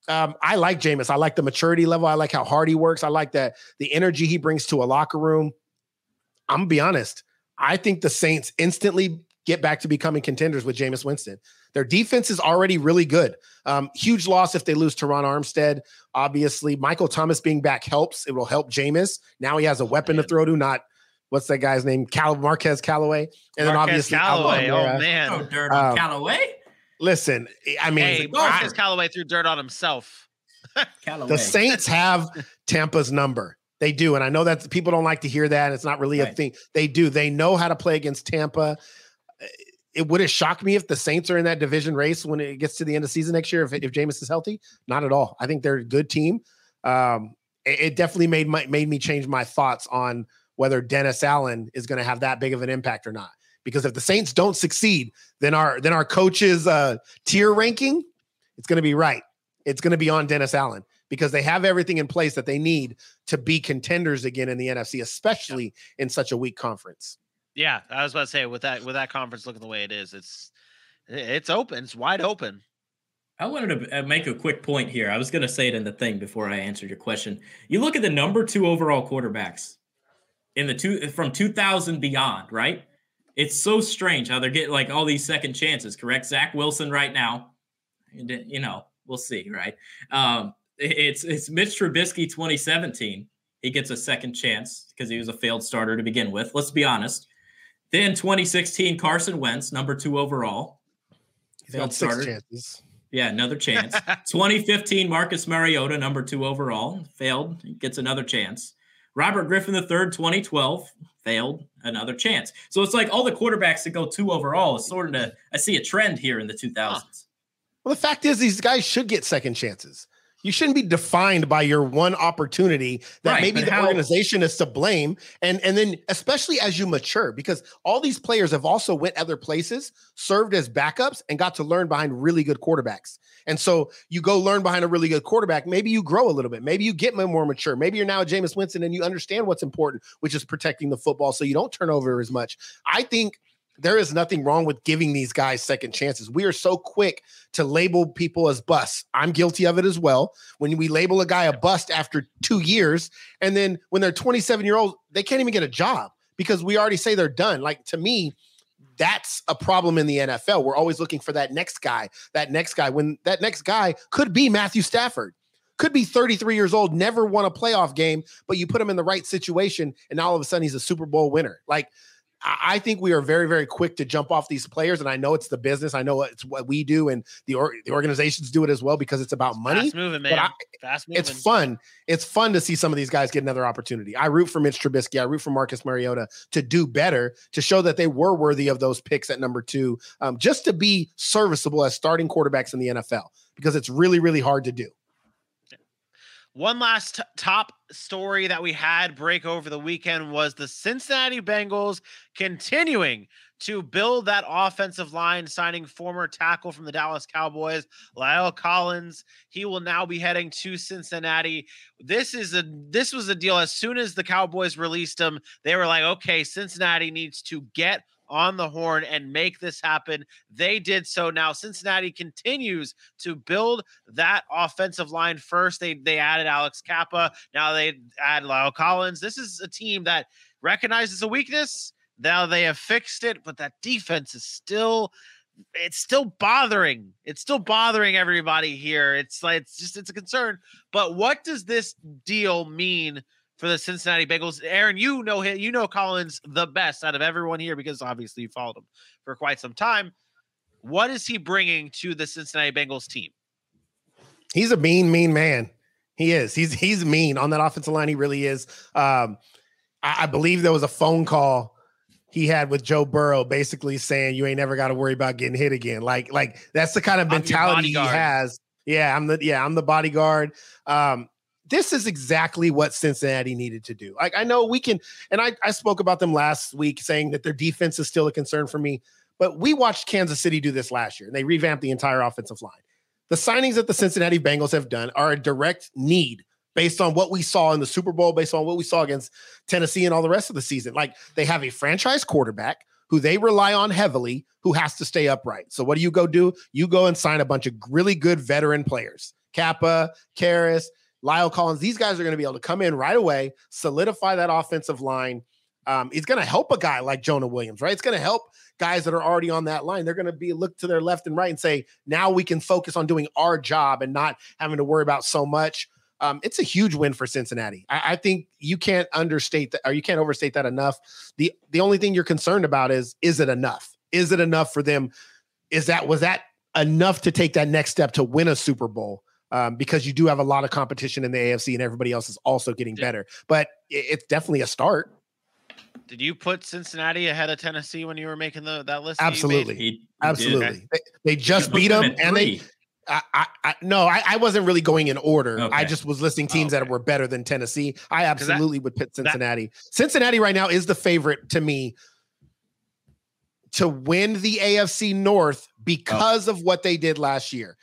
um, I like Jameis. I like the maturity level. I like how hard he works. I like that the energy he brings to a locker room. I'm gonna be honest. I think the Saints instantly get back to becoming contenders with Jameis Winston. Their defense is already really good. Um, huge loss if they lose Terron Armstead. Obviously, Michael Thomas being back helps. It will help Jameis. Now he has a weapon to throw to, not what's that guy's name? Cal Marquez Callaway. And Marquez then obviously Callaway. Oh man. Oh, dirt on um, Callaway. Listen, I mean, hey, Marquez Callaway threw dirt on himself. Callaway. the Saints have Tampa's number. They do. And I know that people don't like to hear that. It's not really right. a thing. They do. They know how to play against Tampa. It would have shocked me if the Saints are in that division race when it gets to the end of season next year, if, if Jameis is healthy. Not at all. I think they're a good team. Um, it, it, definitely made my, made me change my thoughts on whether Dennis Allen is going to have that big of an impact or not because if the Saints don't succeed, then our then our coach's uh, tier ranking, it's going to be right. It's going to be on Dennis Allen because they have everything in place that they need to be contenders again in the NFC, especially in such a weak conference. Yeah, I was about to say with that with that conference looking the way it is, it's it's open, it's wide open. I wanted to uh, make a quick point here. I was going to say it in the thing before I answered your question. You look at the number two overall quarterbacks in the two from 2000 beyond, right? it's so strange how they're getting like all these second chances. Correct, Zach Wilson right now. You know, we'll see, right? Um, it's it's Mitch Trubisky 2017. He gets a second chance because he was a failed starter to begin with. Let's be honest. Then 2016, Carson Wentz, number two overall. Failed starter. chances. Yeah, another chance. 2015, Marcus Mariota, number two overall, failed. Gets another chance. Robert Griffin III, 2012, failed another chance. So it's like all the quarterbacks that go two overall is sort of, a, I see a trend here in the 2000s. Huh. Well, the fact is, these guys should get second chances you shouldn't be defined by your one opportunity that right, maybe the how- organization is to blame. And and then especially as you mature because all these players have also went other places served as backups and got to learn behind really good quarterbacks. And so you go learn behind a really good quarterback maybe you grow a little bit. Maybe you get more mature. Maybe you're now Jameis Winston and you understand what's important which is protecting the football so you don't turn over as much. I think there is nothing wrong with giving these guys second chances. We are so quick to label people as busts. I'm guilty of it as well. When we label a guy a bust after two years, and then when they're 27 year old, they can't even get a job because we already say they're done. Like to me, that's a problem in the NFL. We're always looking for that next guy, that next guy, when that next guy could be Matthew Stafford could be 33 years old, never won a playoff game, but you put him in the right situation, and all of a sudden he's a Super Bowl winner. Like I think we are very, very quick to jump off these players, and I know it's the business. I know it's what we do, and the or, the organizations do it as well because it's about money. Fast moving, man. I, Fast moving. It's fun. It's fun to see some of these guys get another opportunity. I root for Mitch Trubisky. I root for Marcus Mariota to do better, to show that they were worthy of those picks at number two, um, just to be serviceable as starting quarterbacks in the NFL because it's really, really hard to do. One last t- top story that we had break over the weekend was the Cincinnati Bengals continuing to build that offensive line, signing former tackle from the Dallas Cowboys, La'el Collins. He will now be heading to Cincinnati. This is a this was a deal. As soon as the Cowboys released him, they were like, okay, Cincinnati needs to get on the horn and make this happen. They did so. Now Cincinnati continues to build that offensive line first. They they added Alex Cappa. Now they add La'el Collins. This is a team that recognizes a weakness. Now they have fixed it, but that defense is still it's still bothering. It's still bothering everybody here. It's like it's just it's a concern. But what does this deal mean for the Cincinnati Bengals. Aaron, you know him, you know Collins the best out of everyone here because obviously you followed him for quite some time. What is he bringing to the Cincinnati Bengals team? He's a mean, mean man. He is. He's he's mean on that offensive line. He really is. Um, I, I believe there was a phone call he had with Joe Burrow, basically saying you ain't never got to worry about getting hit again. Like, like that's the kind of mentality he has. Yeah, I'm the yeah, I'm the bodyguard. Um, this is exactly what Cincinnati needed to do. Like I know we can, and I, I spoke about them last week saying that their defense is still a concern for me, but we watched Kansas City do this last year and they revamped the entire offensive line. The signings that the Cincinnati Bengals have done are a direct need based on what we saw in the Super Bowl, based on what we saw against Tennessee and all the rest of the season. Like they have a franchise quarterback who they rely on heavily who has to stay upright. So what do you go do? You go and sign a bunch of really good veteran players. Cappa, Karras, La'el Collins, these guys are going to be able to come in right away, solidify that offensive line. Um, it's going to help a guy like Jonah Williams, right? It's going to help guys that are already on that line. They're going to be look to their left and right and say, now we can focus on doing our job and not having to worry about so much. Um, it's a huge win for Cincinnati. I, I, think you can't understate that, or you can't overstate that enough. the The only thing you're concerned about is is it enough? Is it enough for them? Is that was that enough to take that next step to win a Super Bowl? Um, because you do have a lot of competition in the AFC and everybody else is also getting better. But it's definitely a start. Did you put Cincinnati ahead of Tennessee when you were making the that list? Absolutely, he, he absolutely. They, they, just beat them, and they. I, I, I no, I, I, wasn't really going in order. Okay. I just was listing teams okay. that were better than Tennessee. I absolutely that, would put Cincinnati. That, Cincinnati right now is the favorite to me to win the AFC North because oh. of what they did last year.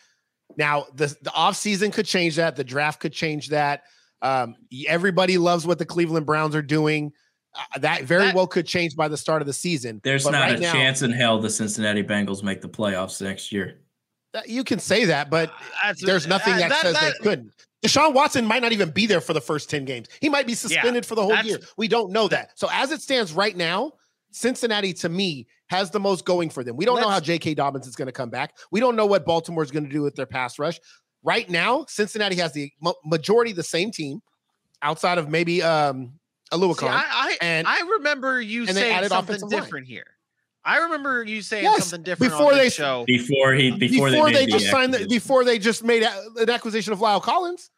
Now, the, the offseason could change that. The draft could change that. Um, everybody loves what the Cleveland Browns are doing. Uh, that very that, well could change by the start of the season. There's but not right a now, chance in hell the Cincinnati Bengals make the playoffs next year. You can say that, but uh, there's nothing uh, that, that, says that, they couldn't. Deshaun Watson might not even be there for the first 10 games. He might be suspended yeah, for the whole year. We don't know that. So as it stands right now, Cincinnati to me has the most going for them. We don't Let's, know how J.K. Dobbins is going to come back. We don't know what Baltimore is going to do with their pass rush. Right now, Cincinnati has the majority of the same team, outside of maybe um, Oluokun. I, I, and I remember you saying something different line. here. I remember you saying yes, something different before they show. Before he before, before they, they just the signed the, before they just made an acquisition of La'el Collins.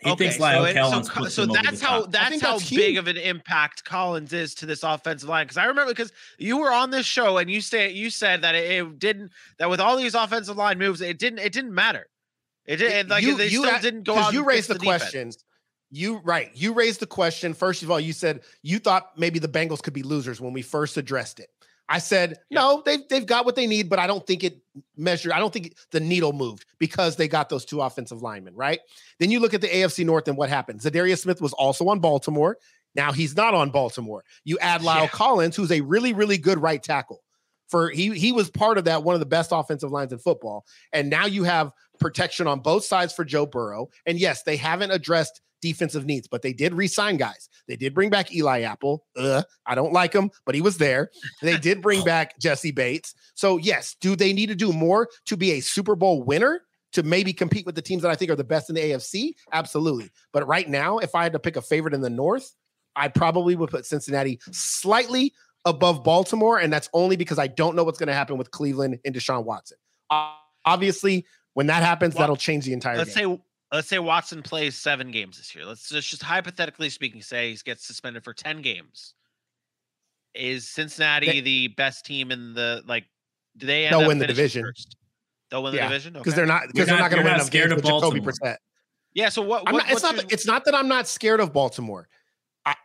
He okay, thinks La'el so, Collins so, so that's how that's how that's big of an impact Collins is to this offensive line. Because I remember because you were on this show and you say you said that it, it, didn't that with all these offensive line moves it didn't it didn't matter. It didn't like you, they you still didn't go out. You raised the, the question. You right. You raised the question. First of all, you said you thought maybe the Bengals could be losers when we first addressed it. I said, no, they've they've got what they need, but I don't think it measured. I don't think the needle moved because they got those two offensive linemen, right? Then you look at the AFC North and what happened. Za'Darius Smith was also on Baltimore. Now he's not on Baltimore. You add La'el yeah. Collins, who's a really, really good right tackle. For he he was part of that, one of the best offensive lines in football. And now you have protection on both sides for Joe Burrow. And yes, they haven't addressed defensive needs, but they did re-sign guys. They did bring back Eli Apple. Uh, I don't like him, but he was there. They did bring back Jessie Bates. So yes, do they need to do more to be a Super Bowl winner? To maybe compete with the teams that I think are the best in the AFC? Absolutely. But right now, if I had to pick a favorite in the North, I probably would put Cincinnati slightly above Baltimore. And that's only because I don't know what's going to happen with Cleveland and Deshaun Watson. obviously, when that happens, well, that'll change the entire let's game. say let's say Watson plays seven games this year. Let's just, just hypothetically speaking, say he gets suspended for 10 games. Is Cincinnati they, the best team in the like do they end they'll win the division? First? They'll win the division? Because okay. they're not because they're not, not going to win enough games with Jacoby Brissett. Yeah, so what, what not, it's not your... it's not that I'm not scared of Baltimore. I,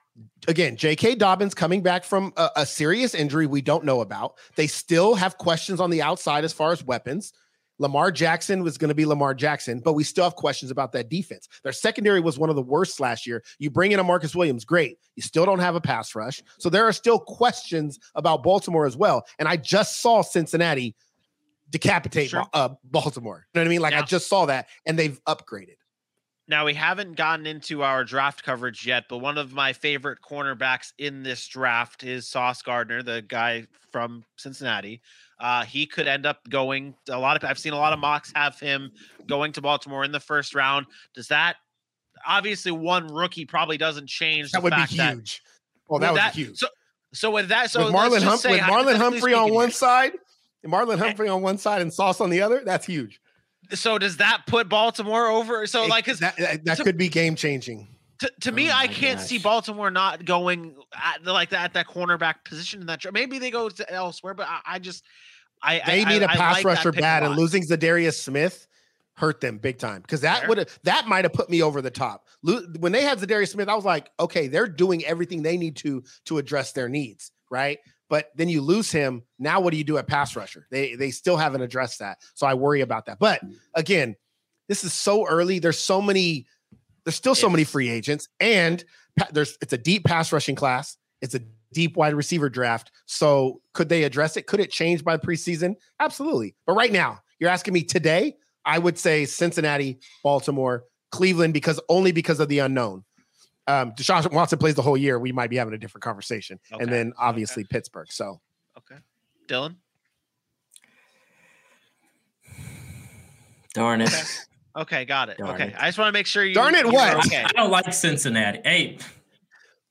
again, J.K. Dobbins coming back from a, a serious injury we don't know about. They still have questions on the outside as far as weapons. Lamar Jackson was going to be Lamar Jackson, but we still have questions about that defense. Their secondary was one of the worst last year. You bring in a Marcus Williams, great. You still don't have a pass rush. So there are still questions about Baltimore as well. And I just saw Cincinnati decapitate sure. uh, Baltimore. You know what I mean? Like yeah. I just saw that and they've upgraded. Now, we haven't gotten into our draft coverage yet, but one of my favorite cornerbacks in this draft is Sauce Gardner, the guy from Cincinnati. Uh, he could end up going. A lot of I've seen a lot of mocks have him going to Baltimore in the first round. Does that obviously one rookie probably doesn't change? That would be huge. That, well, that was that, huge. So, so with that, so with Marlon, hum- say, with Marlon Humphrey on one side, Marlon Humphrey on one side, and Sauce on the other, that's huge. So does that put Baltimore over? So like, that, that, that could be game changing. To, to me, Oh I can't gosh. see Baltimore not going at the, like that at that cornerback position in that. Maybe they go to elsewhere, but I, I just I They I, need a pass like rusher bad, and losing Za'Darius Smith hurt them big time because that would have that might have put me over the top. When they had Za'Darius Smith, I was like, okay, they're doing everything they need to to address their needs, right? But then you lose him. Now, what do you do at pass rusher? They they still haven't addressed that, so I worry about that. But again, this is so early. There's so many. There's still so many free agents, and there's it's a deep pass rushing class. It's a deep wide receiver draft. So could they address it? Could it change by preseason? Absolutely. But right now, you're asking me today. I would say Cincinnati, Baltimore, Cleveland, because only because of the unknown. Um, Deshaun Watson plays the whole year. We might be having a different conversation, Okay, and then obviously Pittsburgh. So Okay, Dylan. Darn it. Okay. Okay, got it. Darn okay, it. I just want to make sure you. Darn it, you're what? Okay. I don't like Cincinnati. Hey,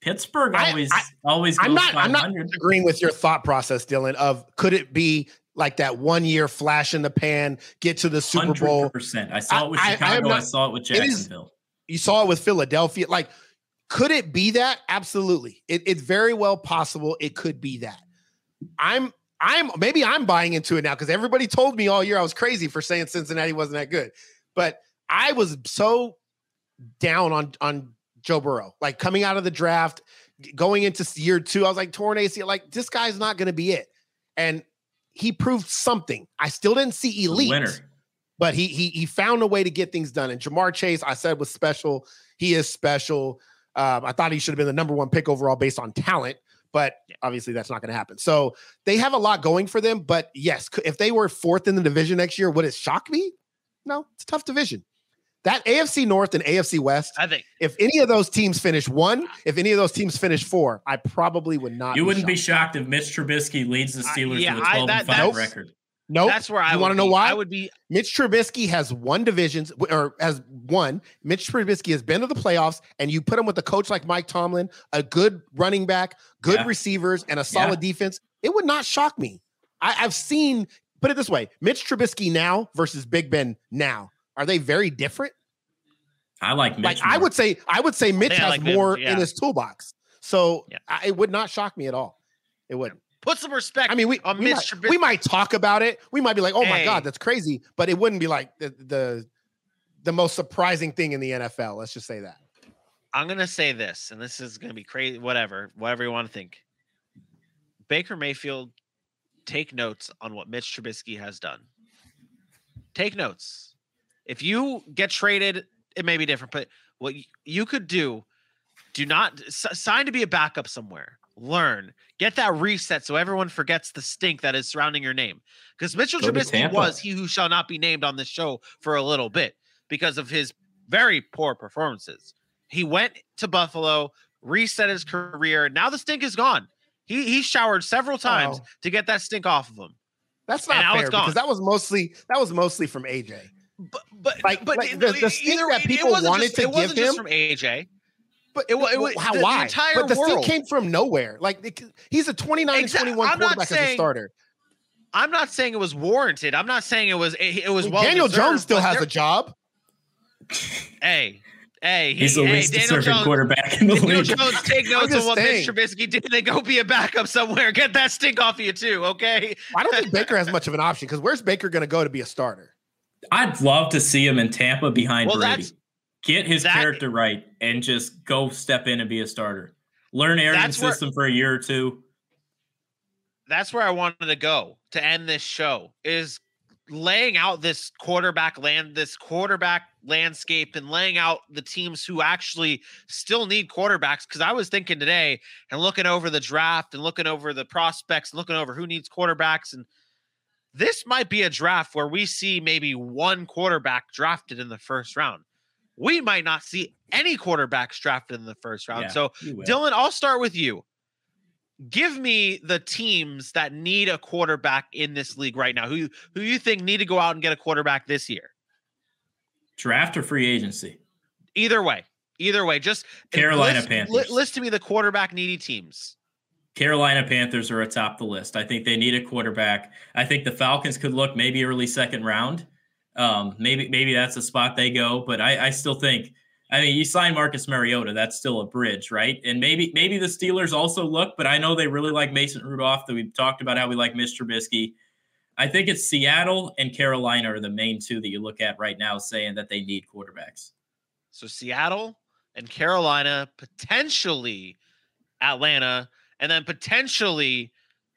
Pittsburgh always I- always goes I'm not. I'm not agreeing with your thought process, Dylan. Of could it be like that one year flash in the pan, get to the Super Bowl? 100%. I saw it with I- I- I am Chicago. I, saw it with it is- Jacksonville. you saw it with Philadelphia. Like, could it be that? Absolutely. It, it's very well possible it could be that. I'm I'm maybe I'm buying into it now because everybody told me all year I was crazy for saying Cincinnati wasn't that good. But I was so down on on Joe Burrow. Like coming out of the draft, going into year two, I was like torn ACL. Like this guy's not going to be it, and he proved something. I still didn't see elite winner. but he he he found a way to get things done. And Ja'Marr Chase, I said was special. He is special. Um, I thought he should have been the number one pick overall based on talent, but obviously that's not going to happen. So they have a lot going for them. But yes, if they were fourth in the division next year, would it shock me? No, it's a tough division. That AFC North and AFC West. I think If any of those teams finish one, if any of those teams finish four, I probably would not. You wouldn't be shocked. shocked if Mitch Trubisky leads the I- Steelers yeah, to a 12 that- and 5 that's- record. Nope. that's where I You want to know why? I would be. Mitch Trubisky has won divisions or has won. Mitch Trubisky has been to the playoffs, and you put him with a coach like Mike Tomlin, a good running back, good Yeah. receivers, and a solid defense. It would not shock me. I, I've seen. Put it this way: Mitch Trubisky now versus Big Ben now. Are they very different? I like Mitch. like I would say, I would say Mitch has like Mitch, more yeah. in his toolbox. So Yeah. I, it would not shock me at all. It wouldn't. Put some respect. I mean, we on we Mitch might, Trubisky. we might talk about it. We might be like, "Oh my Hey. god, that's crazy," but it wouldn't be like the the the most surprising thing in the NFL. Let's just say that. I'm gonna say this, and this is gonna be crazy. Whatever, whatever you want to think. Baker Mayfield, take notes on what Mitch Trubisky has done. Take notes. If you get traded, it may be different, but what you could do, do not sign to be a backup somewhere. Learn, get that reset so everyone forgets the stink that is surrounding your name. Because Mitchell Go Trubisky was he who shall not be named on this show for a little bit because of his very poor performances. He went to Buffalo, reset his career. Now the stink is gone. He he showered several times Oh. to get that stink off of him. That's not fair because that was mostly that was mostly from AJ. But but Like- but like the- the stink either- that people wanted just- to it wasn't give just him- from AJ. But It it well, how the- the why? entire but the stink came from nowhere. Like it- he's a 29 and Exact- 21 I'm quarterback as a saying- starter. I'm not saying it was warranted. I'm not saying it was it, it was well. Daniel Jones still has a job. Hey, hey, He's he, the hey, least Daniel deserving Jones, quarterback in the Daniel league. Jones, take notes on what saying. Mitch Trubisky did. They go be a backup somewhere. Get that stink off of you too, okay? I don't think Baker has much of an option because where's Baker going to go to be a starter? I'd love to see him in Tampa behind Well, Brady. Get his that- character right and just go step in and be a starter. Learn Arian's That's where- system for a year or two. that's where I wanted to go to end this show is laying out this quarterback land this quarterback landscape and laying out the teams who actually still need quarterbacks because I was thinking today and looking over the draft and looking over the prospects and looking over who needs quarterbacks and this might be a draft where we see maybe one quarterback drafted in the first round. We might not see any quarterbacks drafted in the first round. Yeah, so. Dylan, I'll start with you. Give me the teams that need a quarterback in this league right now. Who who you think need to go out and get a quarterback this year? Draft or free agency. Either way, either way, just Carolina list, Panthers. li- list to me the quarterback needy teams. Carolina Panthers are atop the list. I think they need a quarterback. I think the Falcons could look maybe early second round. Um, maybe maybe that's a spot they go, but I, I still think I mean, you sign Marcus Mariota, that's still a bridge, right? And maybe maybe the Steelers also look, but I know they really like Mason Rudolph. That we've talked about how we like Mr. Trubisky. I think it's Seattle and Carolina are the main two that you look at right now, saying that they need quarterbacks. So Seattle and Carolina, potentially Atlanta, and then potentially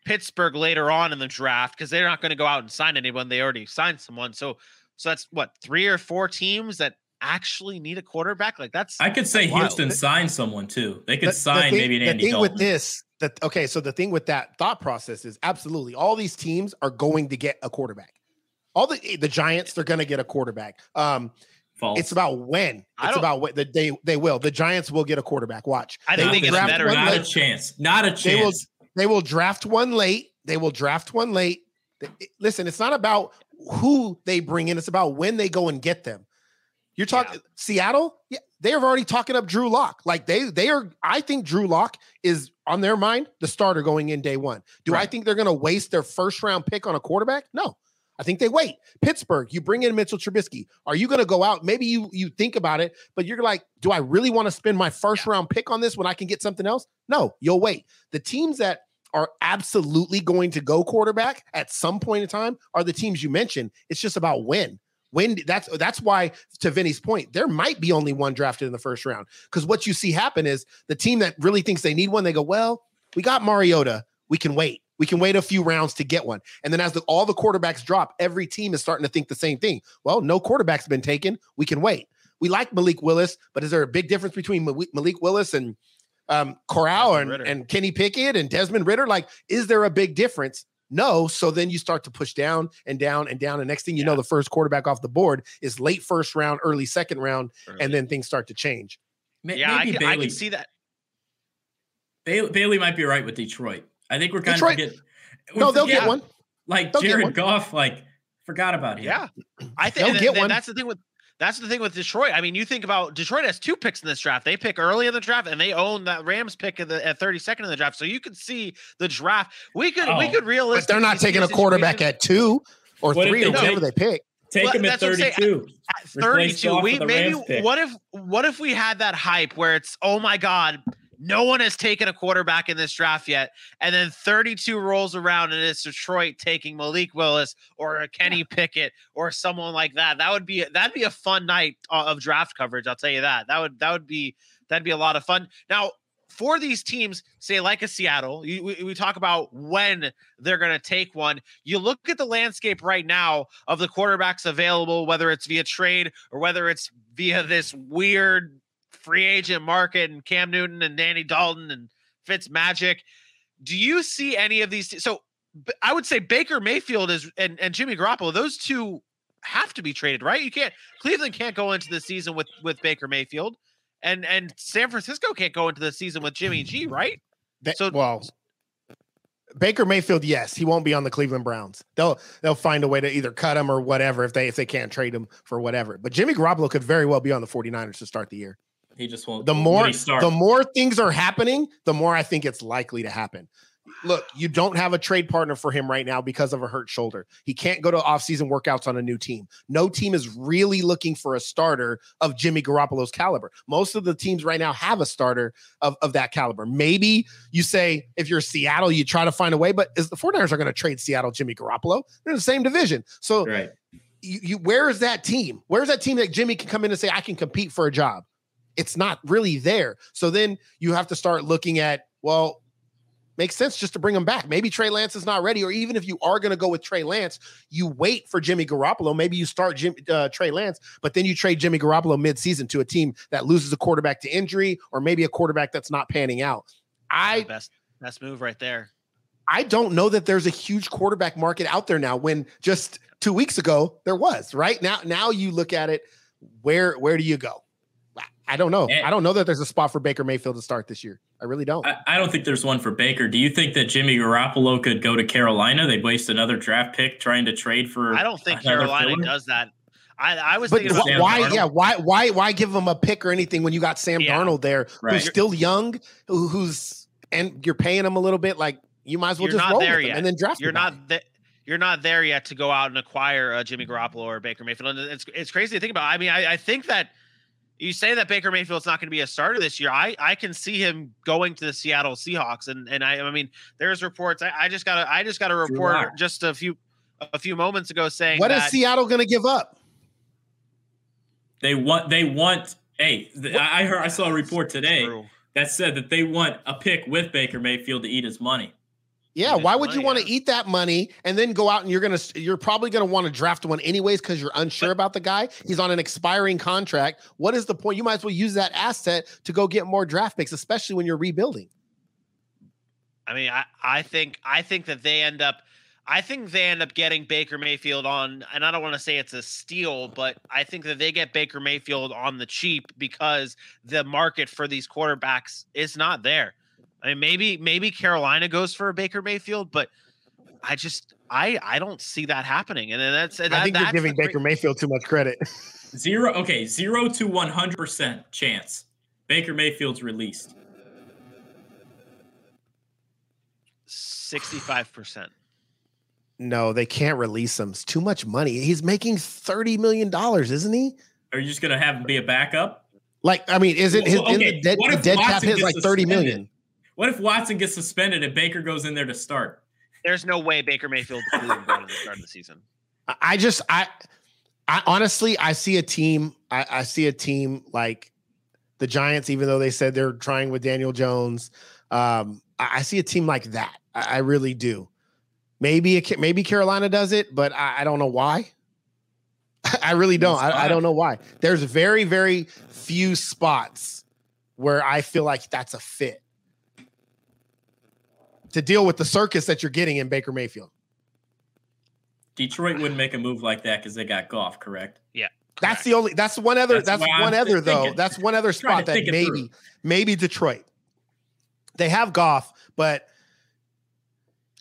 Pittsburgh later on in the draft because they're not going to go out and sign anyone. They already signed someone. So so that's what three or four teams that actually need a quarterback. Like that's I could say wild. Houston signed someone too. They could The- the sign thing- maybe an the Andy thing Dalton. with this that okay so the thing with that thought process is absolutely all these teams are going to get a quarterback. All the the giants they're going to get a quarterback. Um False. it's about when. It's about what the they they will. The giants will get a quarterback. Watch. I They think will it's better one than not a chance. Not a they will chance. they will draft one late. They will draft one late. Listen it's not about who they bring in. It's about when they go and get them. You're talking Seattle? Yeah they're already talking up Drew Lock like they they are I think Drew Lock is on their mind the starter going in day one do I think they're going to waste their first round pick on a quarterback no I think they wait. Pittsburgh, you bring in Mitchell Trubisky. Are you going to go out? Maybe you you think about it, but you're like, do I really want to spend my first round pick on this when I can get something else? No, you'll wait. The teams that are absolutely going to go quarterback at some point in time are the teams you mentioned. It's just about when. When that's that's why to Vinny's point, there might be only one drafted in the first round. Because what you see happen is the team that really thinks they need one, they go, Well, we got Mariota. We can wait. We can wait a few rounds to get one. And then as the, all the quarterbacks drop, every team is starting to think the same thing. Well, no quarterback's been taken. We can wait. We like Malik Willis, but is there a big difference between Malik Willis and um, Corral and, and Kenny Pickett and Desmond Ridder? Like, is there a big difference? No. So then you start to push down and down and down. And next thing you know, the first quarterback off the board is late first round, early second round, and then things start to change. Ma- Yeah, I maybe can, I can see that. Bailey, Bailey might be right with Detroit. I think we're kind Detroit- of forget, No, they'll get one. Like They'll Jared one. Goff, like forgot about him. Yeah, I think They'll get that- one. that's the thing with that's the thing with Detroit. I mean, you think about Detroit has two picks in this draft. They pick early in the draft, and they own that Rams pick at the at thirty second in the draft. So you could see the draft. We could we Oh. could realistically. But they're not taking a quarterback at two or What three or they whatever they pick. Take Well, him at that's what I'm saying. 32. at Replace 32. We maybe what if what if we had that hype where it's oh my god, no one has taken a quarterback in this draft yet, and then 32 rolls around and it's Detroit taking Malik Willis or a Kenny Pickett or someone like that. That would be that'd be a fun night uh, of draft coverage. I'll tell you that. That would that would be that'd be a lot of fun. Now. For these teams, say like a Seattle, you, we, we talk about when they're going to take one. You look at the landscape right now of the quarterbacks available, whether it's via trade or whether it's via this weird free agent market and Cam Newton and Andy Dalton and Fitz Magic. Do you see any of these? So I would say Baker Mayfield is and, and Jimmy Garoppolo, those two have to be traded, right? You can't Cleveland can't go into the season with with Baker Mayfield. And and San Francisco can't go into the season with Jimmy G, right? So- well, Baker Mayfield, yes, he won't be on the Cleveland Browns. They'll they'll find a way to either cut him or whatever if they if they can't trade him for whatever. But Jimmy Garoppolo could very well be on the 49ers to start the year. He just won't. The more the more things are happening, the more I think it's likely to happen. Look, you don't have a trade partner for him right now because of a hurt shoulder. He can't go to offseason workouts on a new team. No team is really looking for a starter of Jimmy Garoppolo's caliber. Most of the teams right now have a starter of, of that caliber. Maybe you say if you're Seattle, you try to find a way, but is the 49ers are going to trade Seattle Jimmy Garoppolo? They're in the same division. So right. you, you where is that team? Where's that team that Jimmy can come in and say, I can compete for a job? It's not really there. So then you have to start looking at, well, makes sense just to bring him back. Maybe Trey Lance is not ready, or even if you are going to go with Trey Lance, you wait for Jimmy Garoppolo. Maybe you start Jim, uh, Trey Lance, but then you trade Jimmy Garoppolo midseason to a team that loses a quarterback to injury, or maybe a quarterback that's not panning out. I best best move right there. I don't know that there's a huge quarterback market out there now when just two weeks ago there was, right? Now, now you look at it, where where do you go? I- I don't know. And- I don't know that there's a spot for Baker Mayfield to start this year. I really don't. I, I don't think there's one for Baker. Do you think that Jimmy Garoppolo could go to Carolina? They'd waste another draft pick trying to trade for. I don't think Carolina filler? does that. I, I was but thinking wh- about why? Darnold. Yeah, why? Why? Why give him a pick or anything when you got Sam Yeah. Darnold there, Right. who's still young, who, who's and you're paying him a little bit? Like you might as well You're just not roll there with yet. and then draft. you're the not that you're not there yet to go out and acquire uh, Jimmy Garoppolo or Baker Mayfield. And it's it's crazy to think about. I mean, I, I think that you say that Baker Mayfield's not going to be a starter this year. I I can see him going to the Seattle Seahawks, and and I I mean there's reports. I, I just got a I just got a report just a few a few moments ago saying what that, is Seattle going to give up? They want they want. Hey, I heard I saw a report today that said that they want a pick with Baker Mayfield to eat his money. Yeah, why would you want to eat that money and then go out and you're gonna you're probably gonna want to draft one anyways because you're unsure about the guy. He's on an expiring contract. What is the point? You might as well use that asset to go get more draft picks, especially when you're rebuilding. I mean, I, I think I think that they end up I think they end up getting Baker Mayfield on, and I don't want to say it's a steal, but I think that they get Baker Mayfield on the cheap because the market for these quarterbacks is not there. I mean, maybe maybe Carolina goes for a Baker Mayfield, but I just I I don't see that happening. And then that's I think you're giving Baker Mayfield too much credit. Zero, okay, zero to one hundred percent chance Baker Mayfield's released. Sixty-five percent. No, they can't release him. It's too much money. He's making thirty million dollars, isn't he? Are you just gonna have him be a backup? Like, I mean, isn't his Well, okay, in the dead, what the dead cap Watson hit gets like thirty million? Suspended? What if Watson gets suspended and Baker goes in there to start? There's no way Baker Mayfield is going to the start of the season. I- I just I I honestly I see a team I, I see a team like the Giants, even though they said they're trying with Daniel Jones. Um, I, I see a team like that. I, I really do. Maybe it, maybe Carolina does it, but I, I don't know why. I really don't. I, I don't know why. There's very very few spots where I feel like that's a fit to deal with the circus that you're getting in Baker Mayfield. Detroit wouldn't make a move like that because they got Goff, correct? Yeah. That's the only. That's one other. That's That's, why I'm one other though. That's one other spot that maybe through. maybe Detroit. They have Goff, but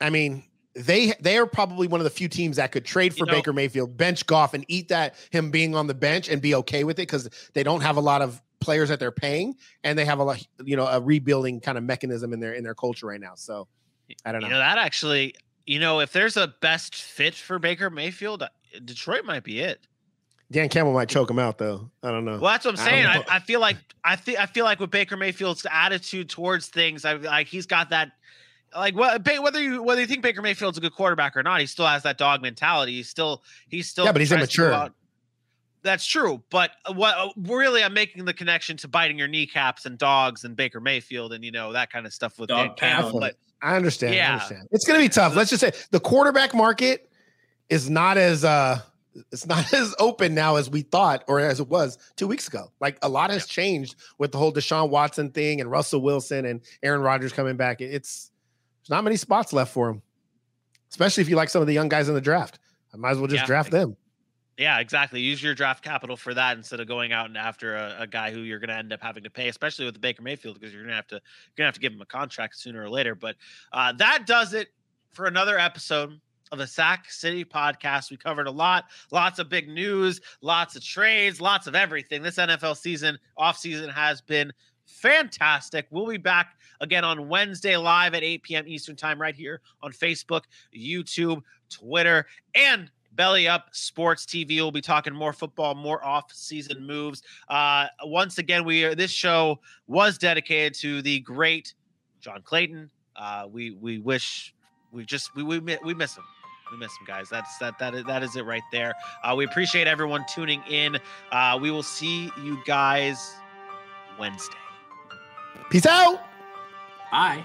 I mean they they are probably one of the few teams that could trade for You know- Baker Mayfield, bench Goff, and eat that him being on the bench and be okay with it because they don't have a lot of players that they're paying and they have a lot you know a rebuilding kind of mechanism in their in their culture right now. So I don't know. You know that actually, you know, if there's a best fit for Baker Mayfield, uh, Detroit might be it. Dan Campbell might choke him out though. I don't know. Well, that's what I'm saying. I, know. I feel like I think I feel like with Baker Mayfield's attitude towards things, I like he's got that. Like what, whether you whether you think Baker Mayfield's a good quarterback or not, he still has that dog mentality. He's still he's still Yeah, but he's tries to go immature. Out- That's true, but what uh, really I'm making the connection to biting your kneecaps and dogs and Baker Mayfield and you know that kind of stuff with Dan Dog Campbell. But I understand. I Yeah. understand. It's going to be tough. Let's just say the quarterback market is not as uh it's not as open now as we thought or as it was 2 weeks ago. Like a lot has changed with the whole Deshaun Watson thing and Russell Wilson and Aaron Rodgers coming back. It's there's not many spots left for him. Especially if you like some of the young guys in the draft. I might as well just Yeah. draft them. Yeah, exactly. Use your draft capital for that instead of going out and after a, a guy who you're going to end up having to pay, especially with the Baker Mayfield, because you're going to have to you're going to have to give him a contract sooner or later. But uh, that does it for another episode of the Sac City Podcast. We covered a lot, lots of big news, lots of trades, lots of everything. This NFL season, off season, has been fantastic. We'll be back again on Wednesday live at 8 p.m. Eastern Time, right here on Facebook, YouTube, Twitter, and Belly Up Sports TV. We'll be talking more football, more off-season moves. Uh, once again, we are, this show was dedicated to the great John Clayton. Uh, we we wish we just we we we miss him. We miss him, guys. That's that that is, that is it right there. Uh, we appreciate everyone tuning in. Uh, we will see you guys Wednesday. Peace out. Bye.